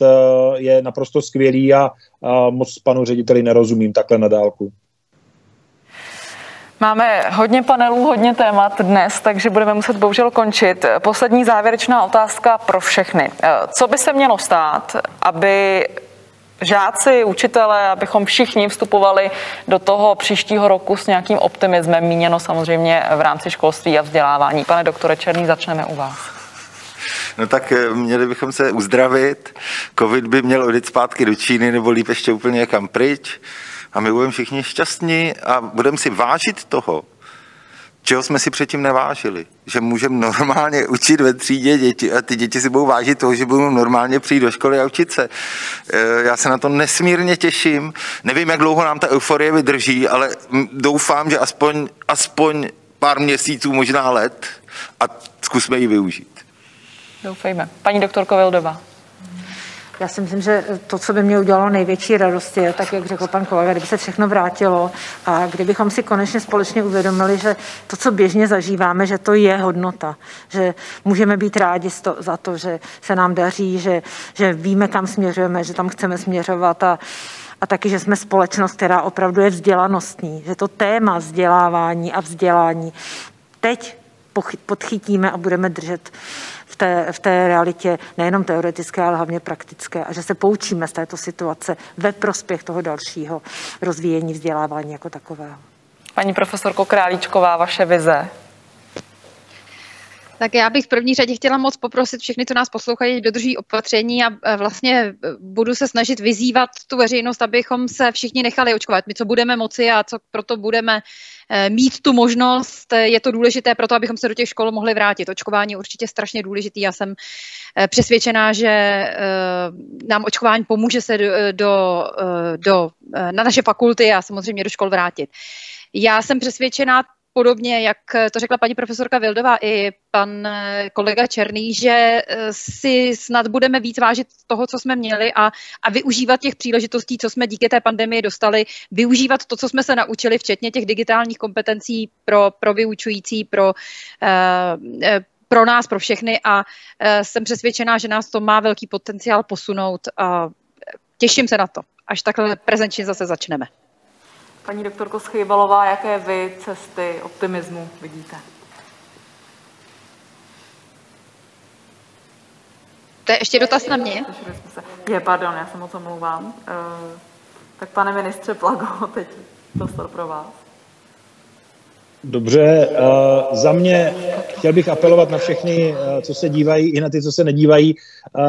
je naprosto skvělý a moc panu řediteli nerozumím takhle na dálku. Máme hodně panelů, hodně témat dnes, takže budeme muset bohužel končit. Poslední závěrečná otázka pro všechny. Co by se mělo stát, aby žáci, učitelé, abychom všichni vstupovali do toho příštího roku s nějakým optimismem, míněno samozřejmě v rámci školství a vzdělávání. Pane doktore Černý, začneme u vás. No tak eh, měli bychom se uzdravit. Covid by měl odjít zpátky do Číny nebo líp ještě úplně někam pryč. A my budeme všichni šťastní a budeme si vážit toho, čeho jsme si předtím nevážili. Že můžeme normálně učit ve třídě děti a ty děti si budou vážit toho, že budou normálně přijít do školy a učit se. E, já se na to nesmírně těším. Nevím, jak dlouho nám ta euforie vydrží, ale doufám, že aspoň, aspoň pár měsíců, možná let a zkusme ji využít. Doufejme. Paní doktorko Vildová. Já si myslím, že to, co by mě udělalo největší radost, je, tak jak řekl pan kolega, kdyby se všechno vrátilo a kdybychom si konečně společně uvědomili, že to, co běžně zažíváme, že to je hodnota, že můžeme být rádi za to, že se nám daří, že, že víme, kam směřujeme, že tam chceme směřovat a, a taky, že jsme společnost, která opravdu je vzdělanostní, že to téma vzdělávání a vzdělání teď podchytíme a budeme držet v té, v té realitě nejenom teoretické, ale hlavně praktické a že se poučíme z této situace ve prospěch toho dalšího rozvíjení vzdělávání jako takového. Paní profesorko Králíčková, vaše vize tak já bych v první řadě chtěla moc poprosit všechny, co nás poslouchají, dodrží opatření a vlastně e, budu se snažit vyzývat tu veřejnost, abychom se všichni nechali očkovat. My, co budeme moci a co proto budeme e, mít tu možnost, e, je to důležité pro to, abychom se do těch škol mohli vrátit. Očkování je určitě strašně důležitý. Já jsem přesvědčená, že nám očkování pomůže se do, do, do, na naše fakulty a samozřejmě do škol vrátit. Já jsem přesvědčená podobně, jak to řekla paní profesorka Vildová i pan eh, kolega Černý, že eh, si snad budeme víc vážit toho, co jsme měli a, a využívat těch příležitostí, co jsme díky té pandemii dostali, využívat to, co jsme se naučili, včetně těch digitálních kompetencí pro, pro vyučující, pro uh, pro nás, pro všechny a jsem přesvědčená, že nás to má velký potenciál posunout a těším se na to, až takhle prezenčně zase začneme. Paní doktorko Schejbalová, jaké vy cesty optimismu vidíte? To je ještě dotaz na mě? Je, pardon, já se moc omlouvám. Uh, tak pane ministře Plago, teď prostor pro vás. Dobře, uh, za mě chtěl bych apelovat na všechny, uh, co se dívají, i na ty, co se nedívají uh,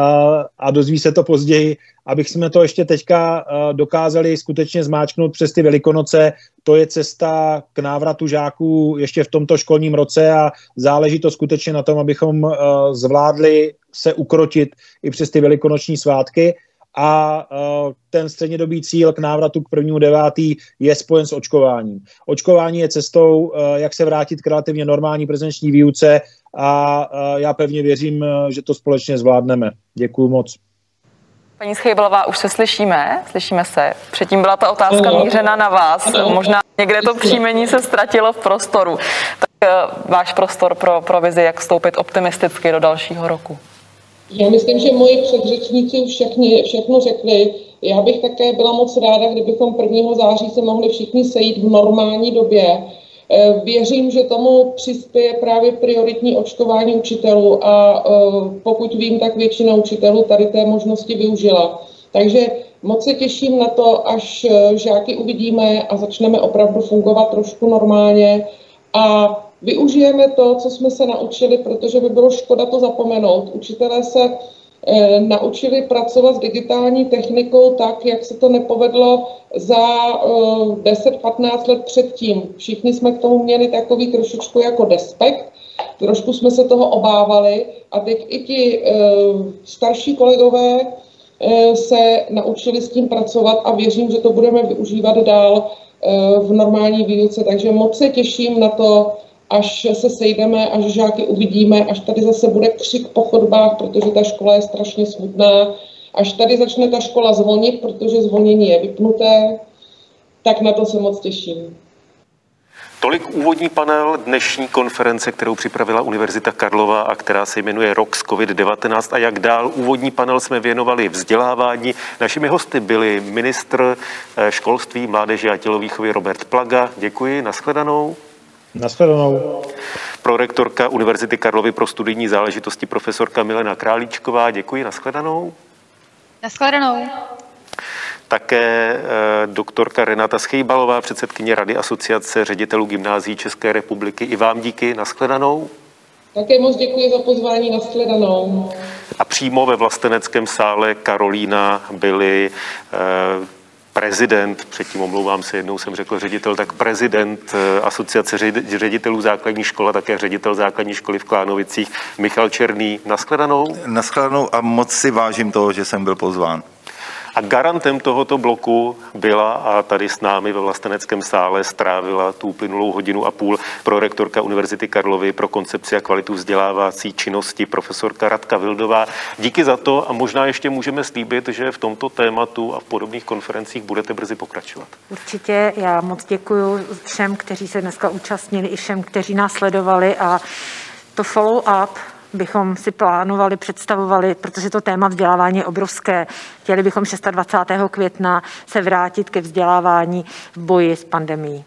a dozví se to později, abych jsme to ještě teďka uh, dokázali skutečně zmáčknout přes ty velikonoce. To je cesta k návratu žáků ještě v tomto školním roce a záleží to skutečně na tom, abychom uh, zvládli se ukrotit i přes ty velikonoční svátky a uh, ten střednědobý cíl k návratu k prvnímu devátý je spojen s očkováním. Očkování je cestou, uh, jak se vrátit k relativně normální prezenční výuce a uh, já pevně věřím, že to společně zvládneme. Děkuji moc. Paní Schejblová, už se slyšíme? Slyšíme se. Předtím byla ta otázka mířena na vás. Možná někde to příjmení se ztratilo v prostoru. Tak váš prostor pro, pro vizi, jak vstoupit optimisticky do dalšího roku. Já myslím, že moji předřečníci už všechny, všechno řekli. Já bych také byla moc ráda, kdybychom 1. září se mohli všichni sejít v normální době. Eh, věřím, že tomu přispěje právě prioritní očkování učitelů a eh, pokud vím, tak většina učitelů tady té možnosti využila. Takže moc se těším na to, až eh, žáky uvidíme a začneme opravdu fungovat trošku normálně a využijeme to, co jsme se naučili, protože by bylo škoda to zapomenout. Učitelé se e, naučili pracovat s digitální technikou tak, jak se to nepovedlo za e, eh, 10-15 let předtím. Všichni jsme k tomu měli takový trošičku jako despekt, trošku jsme se toho obávali a teď i ti e, starší kolegové se naučili s tím pracovat a věřím, že to budeme využívat dál v normální výuce, takže moc se těším na to, až se sejdeme, až žáky uvidíme, až tady zase bude křik po chodbách, protože ta škola je strašně smutná, až tady začne ta škola zvonit, protože zvonění je vypnuté, tak na to se moc těším. Tolik úvodní panel dnešní konference, kterou připravila Univerzita Karlova a která se jmenuje ROK z COVID-19 a jak dál. Úvodní panel jsme věnovali vzdělávání. Našimi hosty byli ministr eh, školství, mládeže a tělovýchovy Robert Plaga. Děkuji, nashledanou. Naschledanou. Prorektorka Univerzity Karlovy pro studijní záležitosti profesorka Milena Králíčková. Děkuji, nashledanou. Nashledanou. Také eh, doktorka Renata Schejbalová, předsedkyně Rady asociace ředitelů gymnází České republiky. I vám díky, nashledanou. Také moc děkuji za pozvání, nashledanou. A přímo ve vlasteneckém sále Karolína byli eh, prezident, předtím omlouvám se, jednou jsem řekl ředitel, tak prezident eh, asociace ředitelů základní škola, také ředitel základní školy v Klánovicích, Michal Černý. Naschledanou. Naschledanou a moc si vážím toho, že jsem byl pozván. A garantem tohoto bloku byla a tady s námi ve vlasteneckém sále strávila tu uplynulou hodinu a půl pro rektorka Univerzity Karlovy pro koncepci a kvalitu vzdělávací činnosti profesorka Radka Vildová. Díky za to a možná ještě můžeme slíbit, že v tomto tématu a v podobných konferencích budete brzy pokračovat. Určitě, já moc děkuji všem, kteří se dneska účastnili, i všem, kteří nás sledovali a to follow-up bychom si plánovali, představovali, protože to téma vzdělávání je obrovské. Chtěli bychom 26. května se vrátit ke vzdělávání v boji s pandemí.